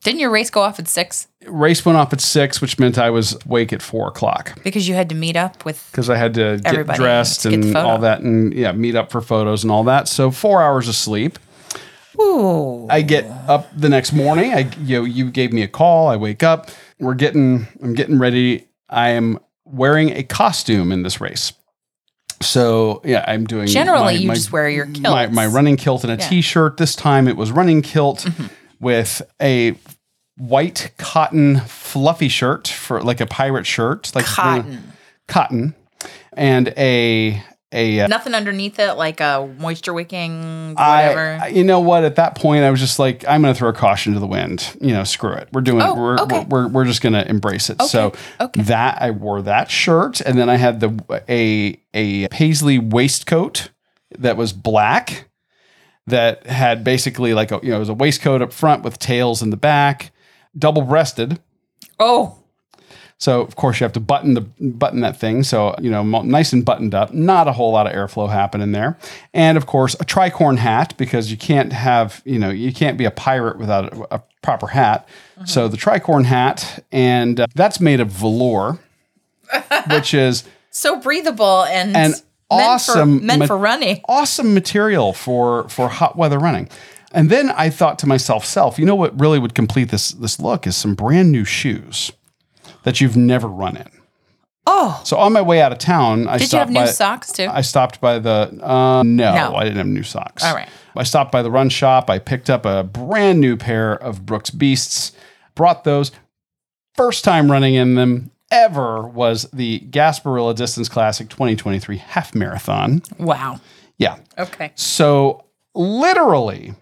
Didn't your race go off at six Race went off at six, which meant I was awake at four o'clock because you had to meet up with? because I had to get Everybody dressed to get the and photo. all that, and yeah, meet up for photos and all that. So four hours of sleep. Ooh, I get up the next morning. I you know, you gave me a call. I wake up. We're getting I'm getting ready. I am wearing a costume in this race. So yeah, I'm doing generally my- you my- just wear your kilts. my, my running kilt and a Yeah. Mm-hmm. shirt This time it was running kilt with a white cotton fluffy shirt for like a pirate shirt, like cotton. cotton, and a a uh, Nothing underneath it, like a moisture wicking, whatever. I, you know what? At that point, I was just like, I'm going to throw caution to the wind. You know, screw it. We're doing. Oh, we're, okay. we're, we're we're just going to embrace it. So okay. that I wore that shirt, and then I had the a a paisley waistcoat that was black, that had basically like a you know it was a waistcoat up front with tails in the back, double breasted. oh, So of course you have to button the button that thing. So you know, nice and buttoned up. Not a whole lot of airflow happening there. And of course a tricorn hat because you can't have you know you can't be a pirate without a, a proper hat. So the tricorn hat, and uh, that's made of velour, which is so breathable and And meant awesome for, meant ma- for running. awesome material for for hot weather running. And then I thought to myself, self, you know what really would complete this this look is some brand new shoes that you've never run in. Oh, So on my way out of town, I did you stopped have new by, socks too? I stopped by the uh, no, No. I didn't have new socks. All right. I stopped by the run shop. I picked up a brand new pair of Brooks Beasts. Brought those. First time running in them ever was the Gasparilla Distance Classic 2023 half marathon. wow. Yeah. Okay. So literally,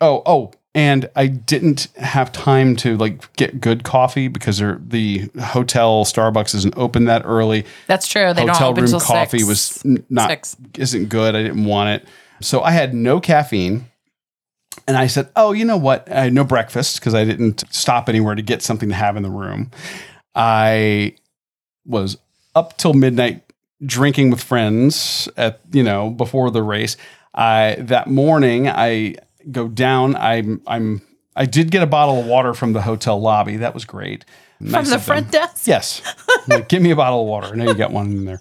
oh oh, and I didn't have time to like get good coffee because the hotel Starbucks isn't open that early. That's true. They don't hotel room coffee six. was not isn't good. I didn't want it, so I had no caffeine. And I said, "Oh, you know what? I had no breakfast because I didn't stop anywhere to get something to have in the room. I was up till midnight drinking with friends at you know before the race. I that morning I go down. I'm I'm I did get a bottle of water from the hotel lobby. That was great. From the them. front desk. Yes. Like, give me a bottle of water. I know you got one in there.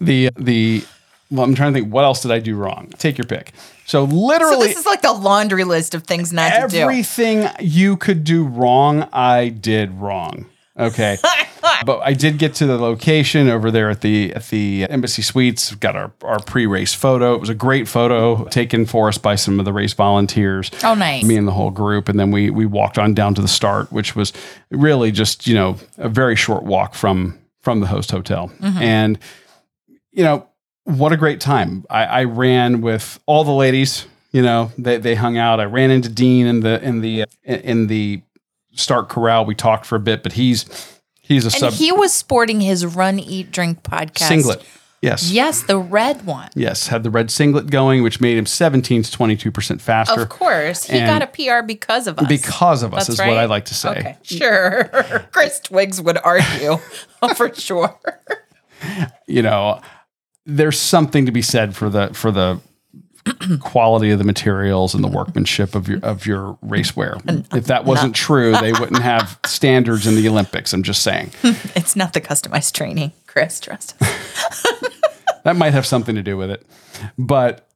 The the well, I'm trying to think. What else did I do wrong? Take your pick. So So literally this is like the laundry list of things not to do. everything you could do wrong, I did wrong. Okay. but I did get to the location over there at the at the Embassy Suites. Got our, our pre-race photo. It was a great photo taken for us by some of the race volunteers Oh, nice. me and the whole group and then we we walked on down to the start which was really just you know a very short walk from from the host hotel Mm-hmm. and you know what a great time I, I ran with all the ladies you know they, they hung out i ran into dean in the in the in the start corral we talked for a bit but he's he's a and sub he was sporting his Run, Eat, Drink podcast. singlet yes Yes, the red one. yes had the red singlet going which made him 17 to 22 percent faster Of course. He And- got a PR because of us. because of us That's is right. what i like to say Okay, sure. Chris Twiggs would argue for sure. you know, there's something to be said for the for the quality of the materials and the workmanship of your of your racewear. Uh, if that wasn't true, they wouldn't have standards in the Olympics. I'm just saying. It's not the customized training, Chris. Trust us. That might have something to do with it. But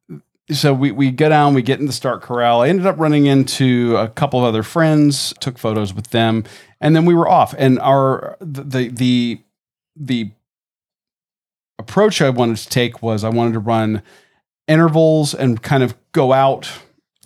so we, we go down, we get in the start corral. I ended up running into a couple of other friends, took photos with them, and then we were off. And our the the the approach I wanted to take was I wanted to run intervals and kind of go out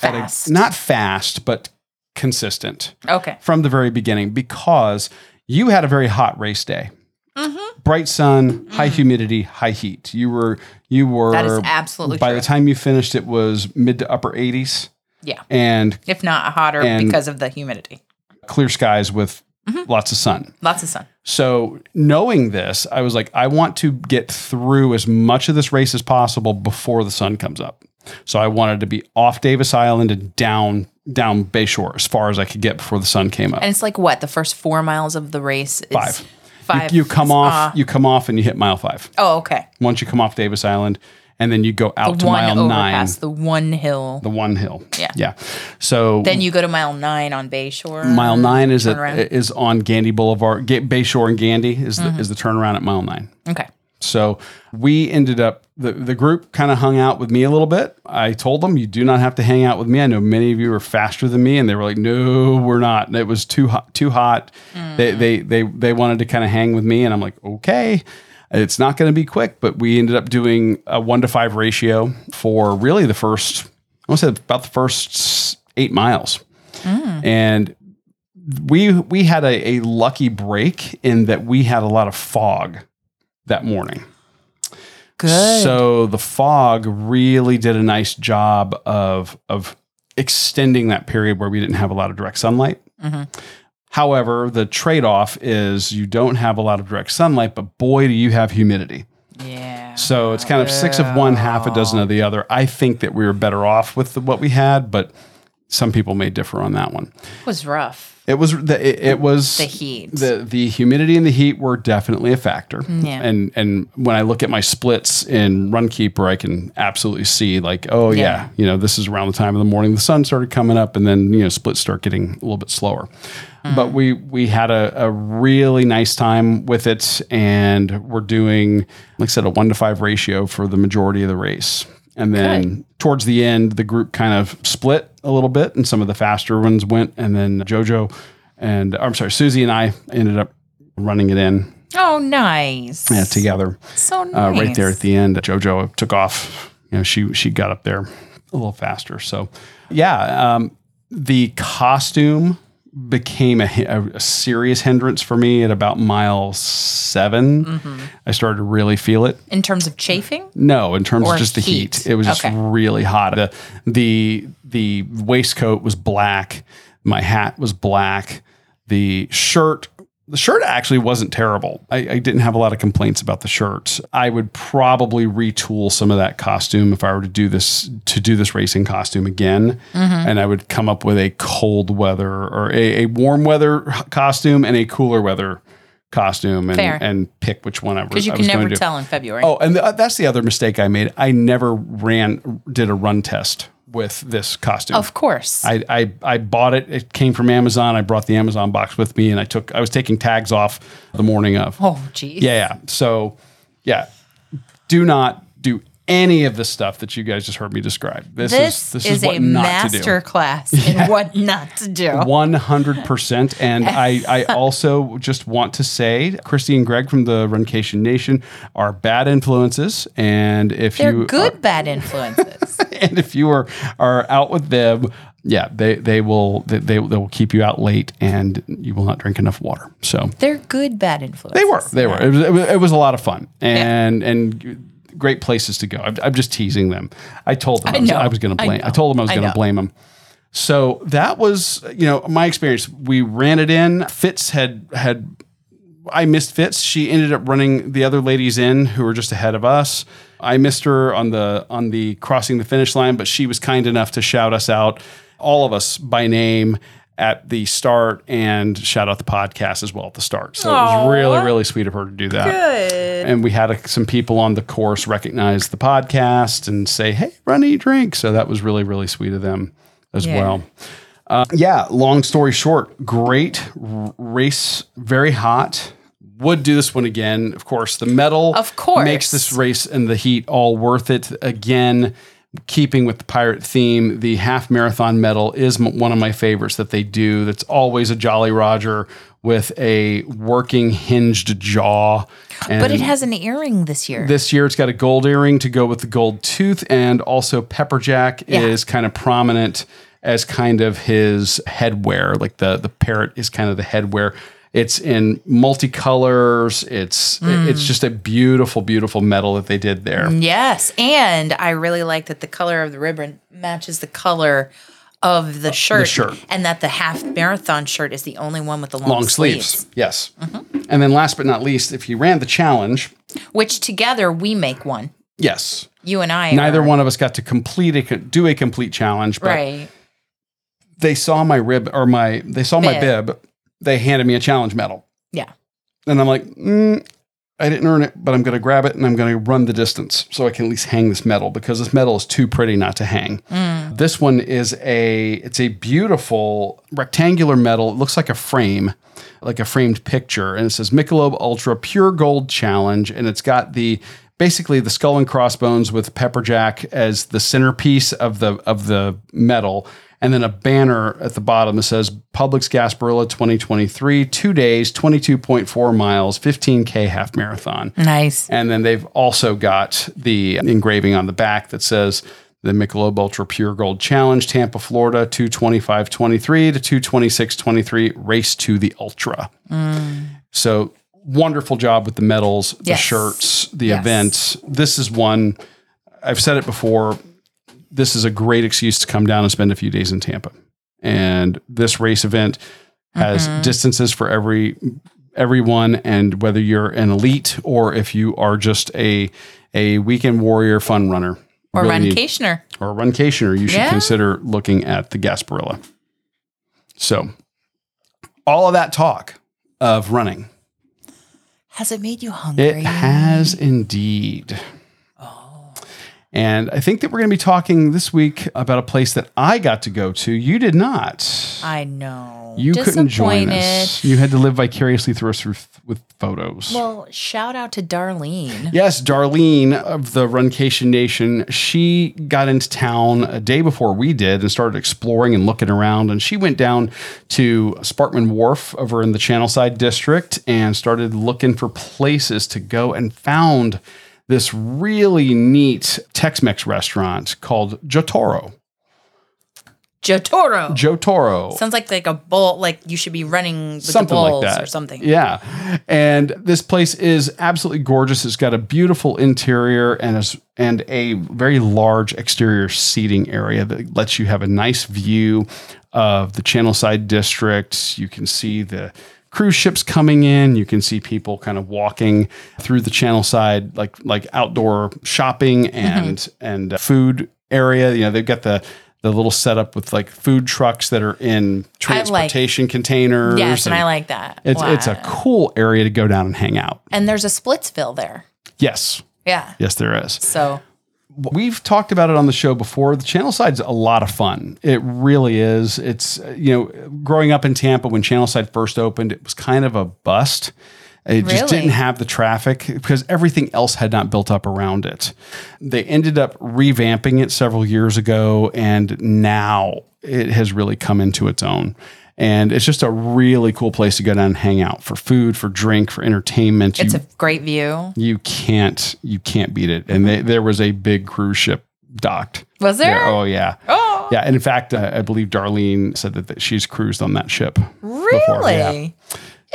at a- not fast, but consistent Okay. from the very beginning because you had a very hot race day. Mm-hmm. Bright sun, high humidity, high heat. You were you were That is absolutely by true. the time you finished it was mid to upper 80s yeah. and If not hotter because of the humidity. clear skies with Mm-hmm. lots of sun. Lots of sun. So, knowing this, I was like, I want to get through as much of this race as possible before the sun comes up. So, I wanted to be off Davis Island and down down Bayshore as far as I could get before the sun came up. And it's like what? The first four miles of the race is Five. You- Five. You, come off, Uh, you come off, and you hit mile five. oh, okay. Once you come off Davis Island, and then you go out The to mile nine, overpass, the one hill. the one hill. Yeah. yeah. So then you go to mile nine on Bayshore. Mile nine is at, is on Gandy Boulevard, Bayshore and Gandy is Mm-hmm. the, is the turnaround at mile nine. Okay. So we ended up the the group kind of hung out with me a little bit. I told them you do not have to hang out with me. I know many of you are faster than me, and they were like, "No, we're not." And it was too hot. Too hot. They, they they they wanted to kind of hang with me, and I'm like, "Okay." It's not going to be quick, but we ended up doing a one to five ratio for really the first, I want to say about the first eight miles. And we we had a, a lucky break in that we had a lot of fog that morning. Good. So the fog really did a nice job of of extending that period where we didn't have a lot of direct sunlight. Mhm. However, the trade off is you don't have a lot of direct sunlight, but boy, do you have humidity. yeah. So it's kind of six of one, half a dozen of the other. I think that we were better off with the, what we had, but some people may differ on that one. It was rough. It was the it, it was The heat. The the humidity and the heat were definitely a factor. Yeah. And and when I look at my splits in Runkeeper, I can absolutely see like, oh yeah. Yeah. you know, this is around the time of the morning the sun started coming up, and then you know splits start getting a little bit slower. Mm. But we we had a, a really nice time with it, and we're doing like I said a one to five ratio for the majority of the race. And then towards the end, the group kind of split a little bit, and some of the faster ones went. And then JoJo and I'm sorry, Susie and I ended up running it in Oh, nice. yeah, together So uh, nice. right there at the end. JoJo took off. You know, she she got up there a little faster. So yeah, um, the costume became a, a, a serious hindrance for me at about mile 7 Mm-hmm. I started to really feel it. In terms of chafing? No, in terms Or of just the heat. heat. It was just really hot. The, the the waistcoat was black. My hat was black. The shirt the shirt actually wasn't terrible. I, I didn't have a lot of complaints about the shirt. I would probably retool some of that costume if I were to do this to do this racing costume again, Mm-hmm. and I would come up with a cold weather or a, a warm weather costume and a cooler weather costume, and Fair. and pick which one I was. Because you can never tell in February. Oh, and th- that's the other mistake I made. I never ran did a run test with this costume. Of course. I, I I bought it. It came from Amazon. I brought the Amazon box with me, and I took. I was taking tags off the morning of. oh, geez. Yeah, yeah. So, yeah, do not any of the stuff that you guys just heard me describe. This, This, is this is, is, what a not master class in what not to do. One hundred percent. And I I also just want to say, Christy and Greg from the Runcation Nation are bad influences, and if They're you good are- bad influences. and if you are are out with them, yeah, they they will they, they will keep you out late, and you will not drink enough water. So They're good bad influences. they were they were. It was, it was it was a lot of fun, and and great places to go. I'm, I'm just teasing them. I told them I, was. I was going to blame. I, know. told them I was going to blame them. So that was you know my experience. We ran it in. Fitz had had I missed Fitz. She ended up running the other ladies in who were just ahead of us. I missed her on the on the crossing the finish line, but she was kind enough to shout us out, all of us by name at the start and shout out the podcast as well at the start. So it was really really sweet of her to do that. Good. And we had a, some people on the course recognize the podcast and say, "Hey, run, eat, drink." So that was really really sweet of them as Yeah. well. Uh, yeah, long story short, great r- race, very hot. Would do this one again. Of course, the metal Of course. makes this race and the heat all worth it. Again, keeping with the pirate theme, the half marathon medal is m- one of my favorites that they do. That's always a Jolly Roger with a working hinged jaw. But it has an earring this year. this year it's got a gold earring to go with the gold tooth, and also Pepperjack Yeah. is kind of prominent as kind of his headwear. Like the the parrot is kind of the headwear. It's in multicolors. It's Mm. it's just a beautiful, beautiful medal that they did there. yes. And I really like that the color of the ribbon matches the color of the shirt. the shirt. And that the half marathon shirt is the only one with the long, Long sleeves, yes. And then last but not least, if you ran the challenge, Which together we make one. yes, You and I. neither are- one of us got to complete a do a complete challenge, but Right. they saw my rib or my they saw my Bib. They handed me a challenge medal. Yeah. And I'm like, mm, I didn't earn it, but I'm going to grab it and I'm going to run the distance so I can at least hang this medal because this medal is too pretty not to hang. This one is a it's a beautiful rectangular medal. It looks like a frame, like a framed picture, and it says Michelob Ultra Pure Gold Challenge, and it's got the basically the skull and crossbones with Pepperjack as the centerpiece of the of the medal and then a banner at the bottom that says Publix Gasparilla 2023, two days, 22.4 miles, 15K half marathon. Nice. And then they've also got the engraving on the back that says the Michelob Ultra Pure Gold Challenge, Tampa, Florida, 225.23 to 226.23, race to the Ultra. Mm. So wonderful job with the medals, the Yes. shirts, the Yes. events. This is one, I've said it before, this is a great excuse to come down and spend a few days in Tampa. And this race event has mm-hmm. distances for every everyone and whether you're an elite or if you are just a a weekend warrior fun runner Or really run need- or a runcationer, you should Yeah. consider looking at the Gasparilla. So, all of that talk of running, Has it made you hungry? it has indeed. Oh. And I think that we're going to be talking this week about a place that I got to go to. You did not. I know. You couldn't join us. You had to live vicariously through us with, with photos. Well, shout out to Darlene. Yes, Darlene of the Runcation Nation, she got into town a day before we did and started exploring and looking around. And she went down to Sparkman Wharf over in the Channelside district and started looking for places to go and found this really neat Tex Mex restaurant called Jotoro. Jotoro. Jotoro. Sounds like like a bull. Like you should be running with something the like that or something. Yeah, and this place is absolutely gorgeous. It's got a beautiful interior and a, and a very large exterior seating area that lets you have a nice view of the Channelside district. You can see the cruise ships coming in. You can see people kind of walking through the Channelside, like like outdoor shopping and and uh, food area. You know, they've got the the little setup with like food trucks that are in transportation containers. Yes, and I like that. it's it's a cool area to go down and hang out. and there's a Splitsville there. Yes, Yeah. yes, there is. So We've talked about it on the show before. The Channel Side's a lot of fun. It really is. It's uh, you know, growing up in Tampa when Channel Side first opened, it was kind of a bust. It just didn't have the traffic because everything else had not built up around it. They ended up revamping it several years ago, and now it has really come into its own. And it's just a really cool place to go down and hang out for food, for drink, for entertainment. it's You- a great view. you can't you can't beat it. And they, there was a big cruise ship docked. Was there? Oh yeah. Oh. Yeah, and in fact, uh, I believe Darlene said that, that she's cruised on that ship. Really? yeah. Yeah.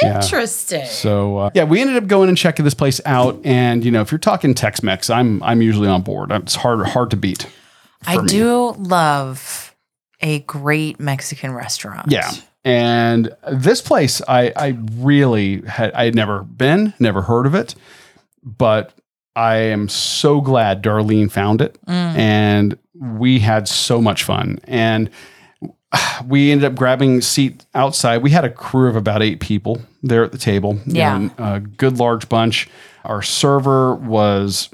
Interesting. So uh, yeah, we ended up going and checking this place out. And you know, if you're talking Tex-Mex, I'm I'm usually on board. It's hard hard to beat. I me. do love a great Mexican restaurant. Yeah. And this place, I, I really had, I had never been, never heard of it, but I am so glad Darlene found it. Mm. And we had so much fun. And we ended up grabbing a seat outside. We had a crew of about eight people there at the table. Yeah. know, a good large bunch. Our server was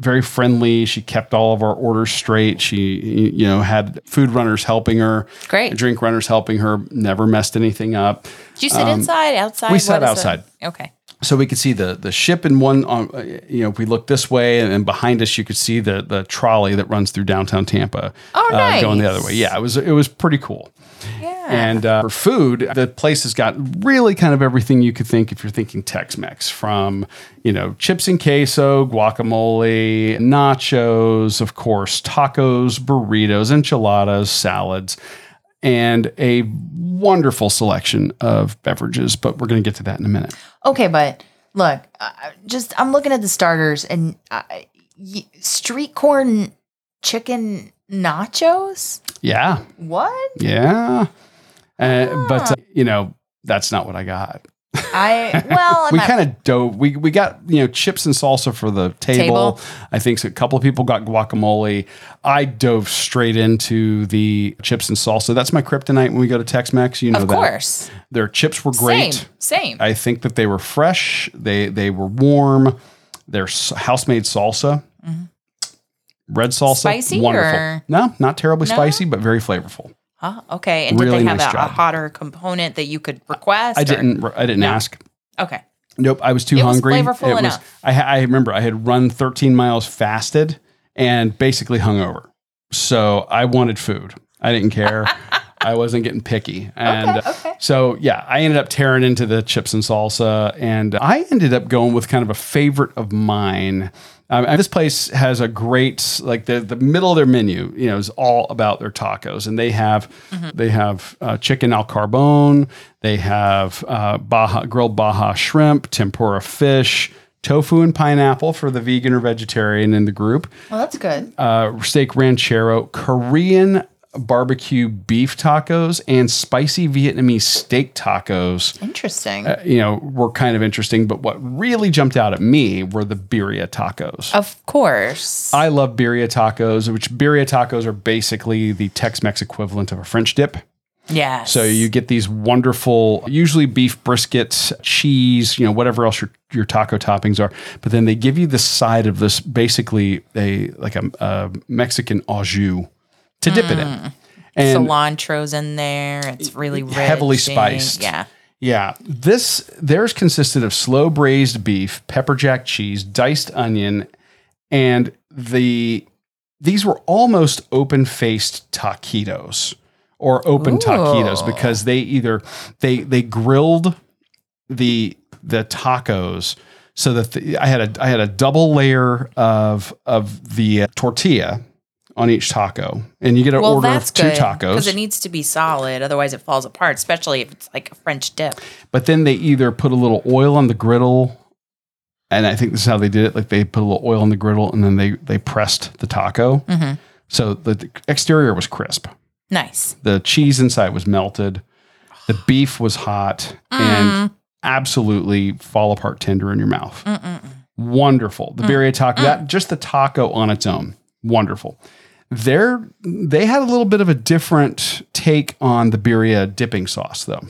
very friendly. She kept all of our orders straight. She, you know, had food runners helping her, Great. drink runners helping her. Never messed anything up. Did you sit inside, outside? Um, we sat outside. it? Okay. So we could see the the ship in one on uh, you know if we look this way and then behind us you could see the the trolley that runs through downtown Tampa Oh, uh, going the other way. Yeah it was it was pretty cool. Yeah. and uh, for food the place has got really kind of everything you could think if you're thinking Tex-Mex from you know chips and queso guacamole nachos of course tacos burritos enchiladas salads and a wonderful selection of beverages but we're going to get to that in a minute Okay, but look, uh, just I'm looking at the starters and uh, y- street corn chicken nachos. yeah What? Yeah. Uh, but uh, you know, that's not what I got. I well, We kind of dove. We we got you know chips and salsa for the table. Table. I think a couple of people got guacamole. I dove straight into the chips and salsa. That's my kryptonite when we go to Tex-Mex. You know of that. course, Their chips were great. same, same. I think that they were fresh. They they were warm. Their s- house-made salsa, red salsa, Mm-hmm. Spicy wonderful. or- No, not terribly No? spicy, but very flavorful. Huh? Okay, and Really did they have nice a, a hotter component that you could request? I didn't. I didn't No. ask. Okay, Nope, I was too It was hungry. flavorful it enough. I, I remember I had run 13 miles fasted and basically hungover. So I wanted food. I didn't care. I wasn't getting picky. And Okay, okay. so, yeah, I ended up tearing into the chips and salsa. And I ended up going with kind of a favorite of mine. Um, and this place has a great, like the, the middle of their menu, you know, is all about their tacos. And they have, Mm-hmm. they have uh, chicken al carbone. They have uh, Baja, grilled Baja shrimp, tempura fish, tofu and pineapple for the vegan or vegetarian in the group well that's good. uh, steak ranchero, Korean barbecue beef tacos, and spicy Vietnamese steak tacos. Interesting. Uh, you know, were kind of interesting, but what really jumped out at me were the birria tacos. of course. I love birria tacos, which birria tacos are basically the Tex-Mex equivalent of a French dip. yes. So you get these wonderful, usually beef briskets, cheese, you know, whatever else your, your taco toppings are. But then they give you the side of this, basically a like a, a Mexican au jus to dip it in. And cilantro's in there. It's really rich heavily and- spiced. Yeah. yeah, this theirs consisted of slow braised beef, pepper jack cheese, diced onion, and the these were almost open faced taquitos or open taquitos because they either they they grilled the the tacos so that the, I had a I had a double layer of of the uh, tortilla on each taco, and you get an Well, order of two good tacos. because it needs to be solid. Otherwise, it falls apart. Especially if it's like a French dip. but then they either put a little oil on the griddle and i think this is how they did it like they put a little oil on the griddle and then they they pressed the taco Mhm. so the, exterior was crisp Nice. the cheese inside was melted the beef was hot Mm. and absolutely fall apart tender in your mouth wonderful the birria taco that just the taco on its own wonderful They're, they had a little bit of a different take on the birria dipping sauce though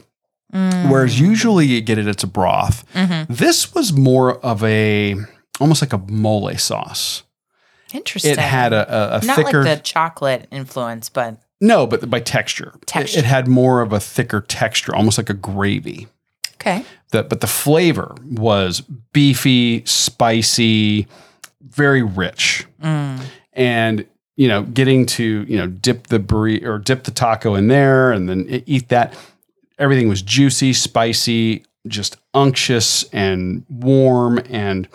Whereas usually you get it, it's a broth. This was more of a almost like a mole sauce. Interesting. It had a, a, a not thicker like the chocolate influence, but no, but by texture. It- Texture. It, had more of a thicker texture, almost like a gravy. okay. The, but the flavor was beefy, spicy, very rich, Mm. and you know, getting to you know dip the burrito or dip the taco in there and then eat that. Everything was juicy, spicy, just unctuous and warm, and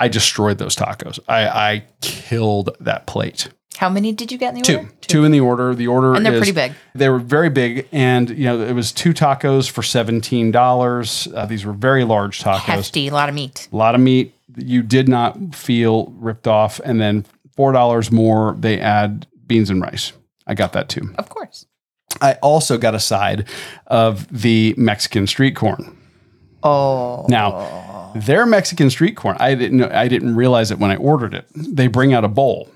I destroyed those tacos. I, I killed that plate. How many did you get in the Two, order? two in the order. The order And they're is- pretty big. They were very big, and you know it was two tacos for seventeen dollars. Uh, these were very large tacos, Hefty, a lot of meat. a lot of meat. You did not feel ripped off, and then four dollars more. They add beans and rice. I got that too. Of course. I also got a side of the Mexican street corn. Oh. Now, their Mexican street corn, I didn't know, I didn't realize it when I ordered it. They bring out a bowl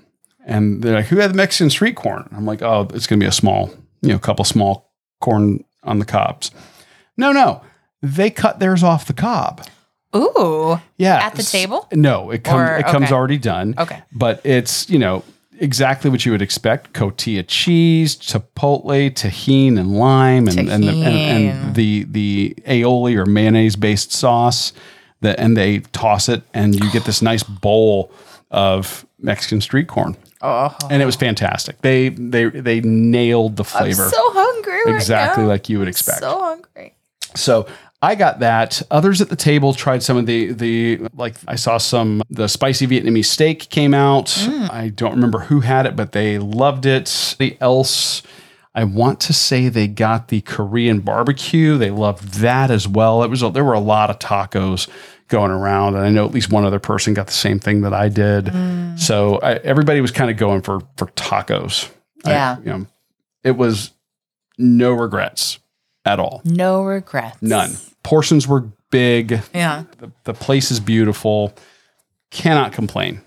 and they're like, "Who had the Mexican street corn?" I'm like, "Oh, it's going to be a small, you know, a couple small corn on the cobs." No, no. They cut theirs off the cob. Ooh. Yeah. At the table? No, it comes Or- it comes okay. already done. Okay. But it's, you know, exactly what you would expect: cotija cheese, chipotle, Tajín, and lime, and and the, and, and the the aioli or mayonnaise based sauce. That and they toss it, and you get this nice bowl of Mexican street corn. Oh, And it was fantastic. They they they nailed the flavor so hungry. right exactly now. like you would expect. So hungry. So I got that. Others at the table tried some of the the like I saw some the spicy Vietnamese steak came out. Mm. I don't remember who had it, but they loved it. The else I want to say they got the Korean barbecue. They loved that as well. It was there were a lot of tacos going around, and I know at least one other person got the same thing that I did. Mm. So I, everybody was kind of going for for tacos. I- Yeah. you know, it was no regrets at all. No regrets. None. Portions were big. Yeah. The, the place is beautiful. Cannot complain.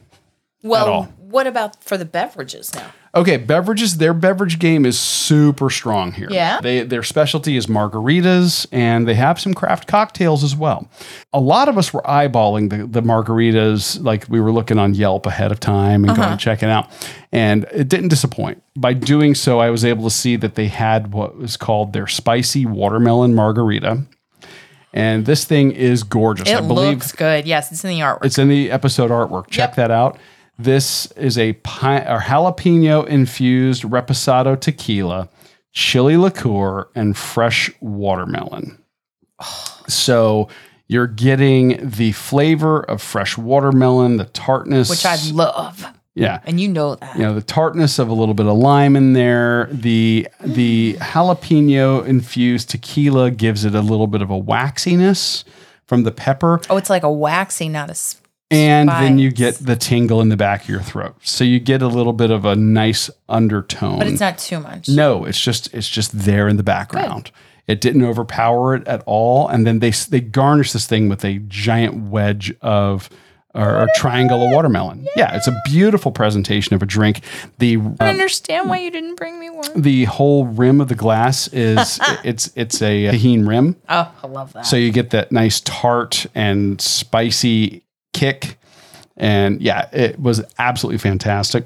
Well, all. what about for the beverages now? Okay, beverages. Their beverage game is super strong here. Yeah? They their specialty is margaritas, and they have some craft cocktails as well. A lot of us were eyeballing the, the margaritas, like we were looking on Yelp ahead of time and going uh-huh. to check it out, and it didn't disappoint. By doing so, I was able to see that they had what was called their spicy watermelon margarita, and this thing is gorgeous. It I believe looks good. Yes, it's in the artwork. it's in the episode artwork. Check Yep. that out. This is a or jalapeno infused reposado tequila, chili liqueur, and fresh watermelon. So you're getting the flavor of fresh watermelon, the tartness, which I love. Yeah, And you know that. you know the tartness of a little bit of lime in there the the jalapeno infused tequila gives it a little bit of a waxiness from the pepper. Oh, it's like a waxy, not a. s- and then you get the tingle in the back of your throat. So you get a little bit of a nice undertone. But it's not too much. no it's just it's just there in the background. It didn't overpower it at all. And then they they garnish this thing with a giant wedge of or a triangle of watermelon. Yeah it's a beautiful presentation of a drink. The I don't uh, understand why you didn't bring me one. the whole rim of the glass is it's it's a Tajín rim. Oh, I love that. so you get that nice tart and spicy kick. And yeah it was absolutely fantastic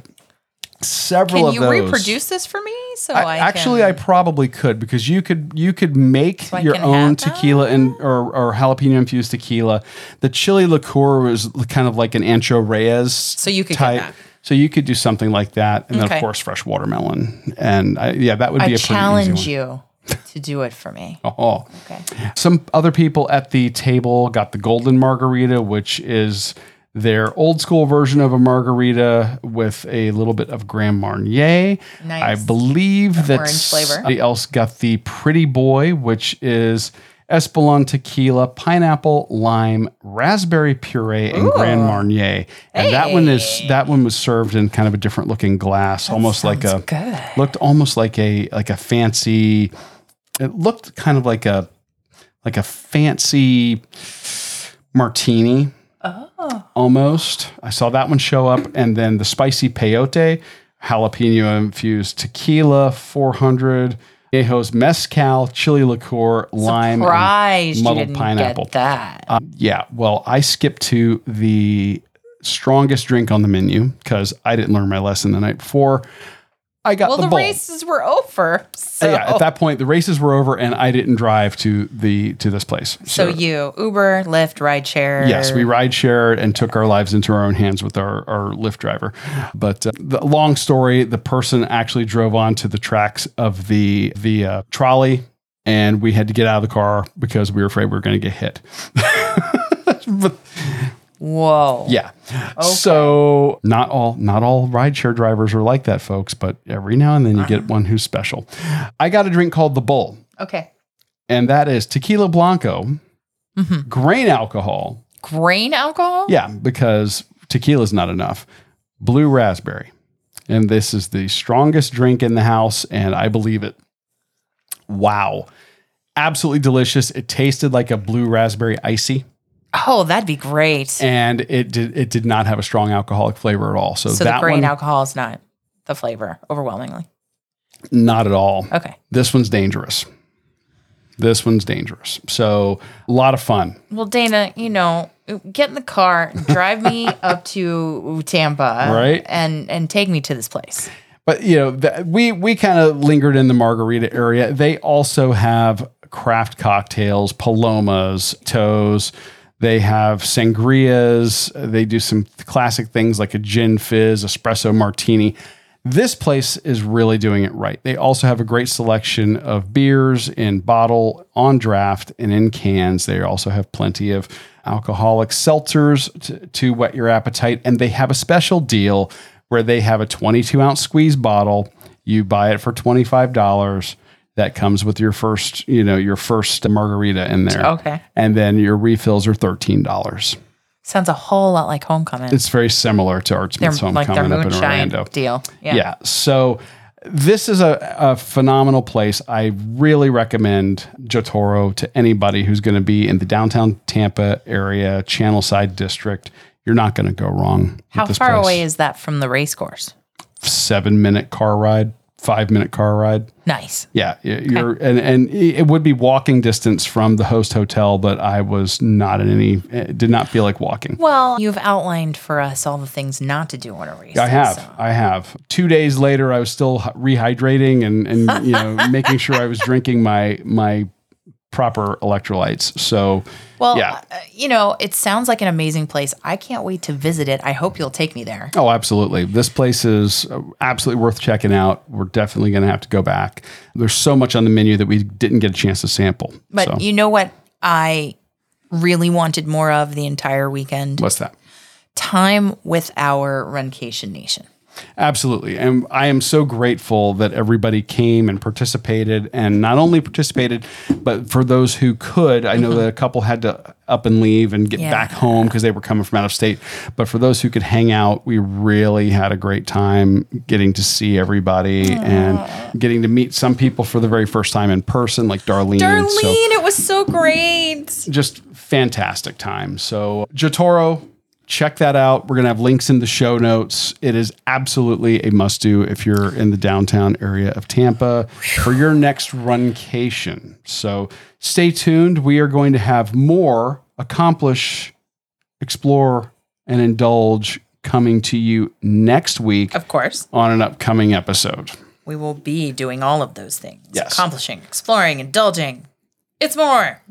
several can of you those reproduce this for me? So I- I, actually I probably could because you could you could make I your own tequila and or, or jalapeno infused tequila. The chili liqueur was kind of like an Ancho Reyes. So you could that. So you could do something like that, and then of course fresh watermelon, and I, yeah, that would be I a pretty challenge you to do it for me. Oh, Okay. some other people at the table got the golden margarita, which is their old school version of a margarita with a little bit of Grand Marnier. Nice. I believe that somebody else got the Pretty Boy, which is Espolon tequila, pineapple, lime, raspberry puree, and Grand Marnier. And that one is that one was served in kind of a different looking glass, almost like a good. looked almost like a like a fancy. It looked kind of like a like a fancy martini. Oh. Almost. I saw that one show up, and then the spicy peyote, jalapeno infused tequila, four hundred. Conejos mezcal, chili liqueur, lime, and Surprised you muddled didn't pineapple. get that. Uh, yeah, well, I skipped to the strongest drink on the menu because I didn't learn my lesson the night before. I got well, the, the, races were over. So, Yeah, at that point, the races were over, and I didn't drive to the to this place. so you Uber, Lyft, rideshare. Yes, we ride shared and took our lives into our own hands with our, our Lyft driver. But uh, the long story, the person actually drove onto the tracks of the the uh, trolley, and we had to get out of the car because we were afraid we were going to get hit. but Whoa. yeah, so not all not all rideshare drivers are like that, folks. But every now and then you get one who's special. I got a drink called the Bull, Okay. and that is tequila blanco, mm-hmm. grain alcohol. Grain alcohol. Yeah, because tequila is not enough. Blue raspberry. And this is the strongest drink in the house, and I believe it. Wow. Absolutely delicious. It tasted like a blue raspberry icy, Oh, that'd be great. and it did it did not have a strong alcoholic flavor at all. So, so that the grain one, alcohol is not the flavor overwhelmingly. not at all. Okay. This one's dangerous. This one's dangerous. So a lot of fun. Well, Dana, you know, get in the car, drive me up to Tampa, Right. and and take me to this place. But you know, th- we we kind of lingered in the margarita area. They also have craft cocktails, palomas, toes. They have sangrias. They do some classic things like a gin fizz, espresso martini. This place is really doing it right. They also have a great selection of beers in bottle, on draft, and in cans. They also have plenty of alcoholic seltzers to, to whet your appetite. And they have a special deal where they have a 22 ounce squeeze bottle. You buy it for $25. That comes with your first, you know, your first margarita in there. Okay. And then your refills are $13. Sounds a whole lot like homecoming. It's very similar to Art Their- Smith's like Homecoming up in Orlando. deal. Yeah. Yeah. So this is a, a phenomenal place. I really recommend Jotoro to anybody who's going to be in the downtown Tampa area, Channel Side District. You're not going to go wrong. with How far place. away is that from the race course? Seven minute car ride, five minute car ride. Nice. Yeah, you're and and it would be walking distance from the host hotel, but I was not in any. Eh, did not feel like walking. Well, you've outlined for us all the things not to do on a race. I have. so- I have. Two days later, I was still rehydrating and and you know making sure I was drinking my my proper electrolytes. So Well, yeah. uh, you know, it sounds like an amazing place. I can't wait to visit it. I hope you'll take me there. Oh, absolutely. This place is uh, absolutely worth checking out. We're definitely going to have to go back. There's so much on the menu that we didn't get a chance to sample. But so, you know what I really wanted more of the entire weekend? what's that? Time with our Runcation Nation. Absolutely. And I am so grateful that everybody came and participated and not only participated, but for those who could, I know that a couple had to up and leave and get Yeah. back home because they were coming from out of state. But for those who could hang out, we really had a great time getting to see everybody and getting to meet some people for the very first time in person, like Darlene. Darlene, So it was so great. just fantastic time. So Jotoro, check that out. We're gonna have links in the show notes. It is absolutely a must do if you're in the downtown area of Tampa for your next runcation. So stay tuned. We are going to have more accomplish, explore, and indulge coming to you next week Of course, on an upcoming episode. we will be doing all of those things. Yes. Accomplishing, exploring, indulging. It's more.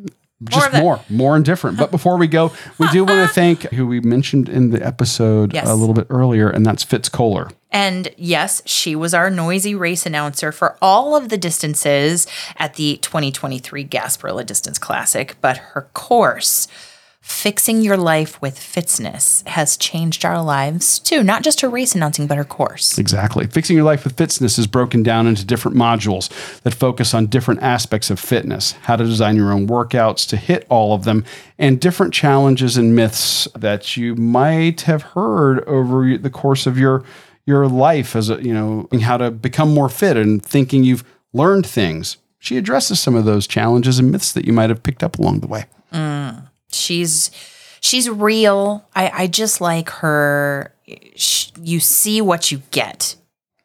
Just that. more, more and different. But before we go, we do want to thank who we mentioned in the episode Yes. a little bit earlier, and that's Fitz Koehler. And yes, she was our noisy race announcer for all of the distances at the 2023 Gasparilla Distance Classic. But her course, Fixing Your Life with Fitness has changed our lives too. Not just her race announcing, but her course. Exactly. Fixing Your Life with Fitness is broken down into different modules that focus on different aspects of fitness, how to design your own workouts to hit all of them, and different challenges and myths that you might have heard over the course of your your life as a, you know, how to become more fit and thinking you've learned things. She addresses some of those challenges and myths that you might have picked up along the way. Mm. She's she's real. I I just like her. Sh- You see what you get.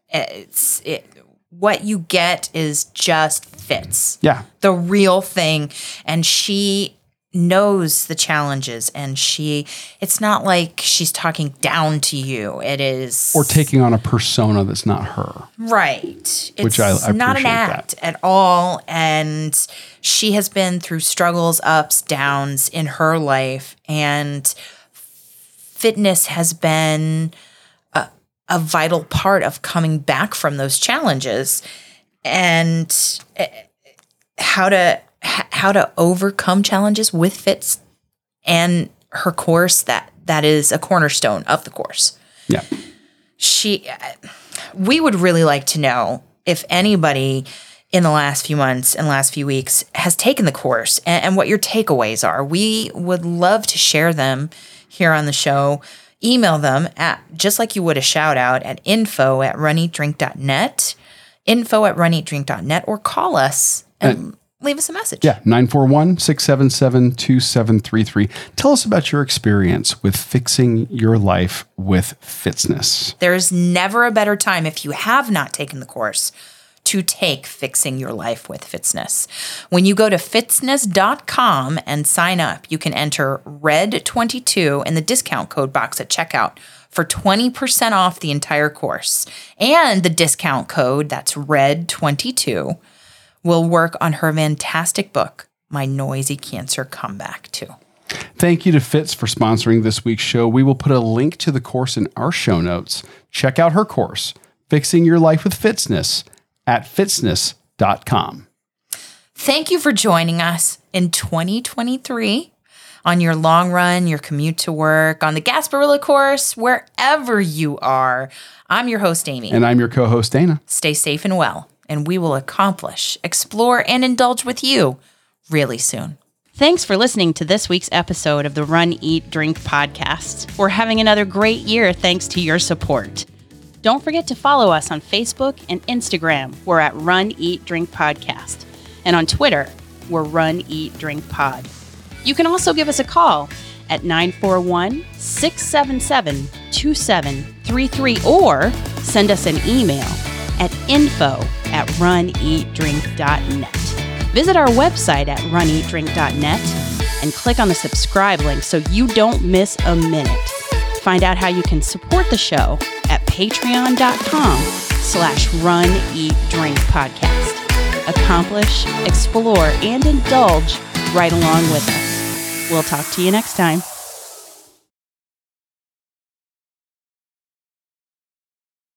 It's it. What you get is just Fitz Yeah. the real thing, and she knows the challenges and she it's not like she's talking down to you it is Or taking on a persona that's not her. Right. It's Which I- I not an appreciate that. at all. And she has been through struggles, ups, downs in her life. And fitness has been a, a vital part of coming back from those challenges and eh, how to h- how to overcome challenges with Fitz and her course that that is a cornerstone of the course. Yeah. she uh, we would really like to know if anybody in the last few months and last few weeks has taken the course and, and what your takeaways are. We would love to share them here on the show. Email them at just like you would a shout out at info at runeatdrink.net info at runeatdrink.net or call us and leave us a message Yeah, 941 677 2733. Tell us about your experience with fixing your life with fitness. There's never a better time if you have not taken the course to take fixing your life with fitness. When you go to fitzness.com and sign up, you can enter RED22 in the discount code box at checkout for 20% off the entire course. And the discount code, that's RED22, will work on her fantastic book, My Noisy Cancer Comeback, too. Thank you to Fitz for sponsoring this week's show. We will put a link to the course in our show notes. Check out her course, Fixing Your Life with Fitzness, at fitzness.com. Thank you for joining us in 2023 on your long run, your commute to work, on the Gasparilla course, wherever you are. I'm your host, Amy. And I'm your co host, Dana. Stay safe and well, and we will accomplish, explore, and indulge with you really soon. Thanks for listening to this week's episode of the Run, Eat, Drink podcast. We're having another great year thanks to your support. Don't forget to follow us on Facebook and Instagram. We're at Run, Eat, Drink Podcast. And on Twitter, we're Run, Eat, Drink Pod. You can also give us a call at 941 677 2733 or send us an email at info at runeatdrink.net. Visit our website at runeatdrink.net and click on the subscribe link so you don't miss a minute. Find out how you can support the show at patreon.com slash run eat drink podcast. Accomplish, explore, and indulge right along with us. We'll talk to you next time.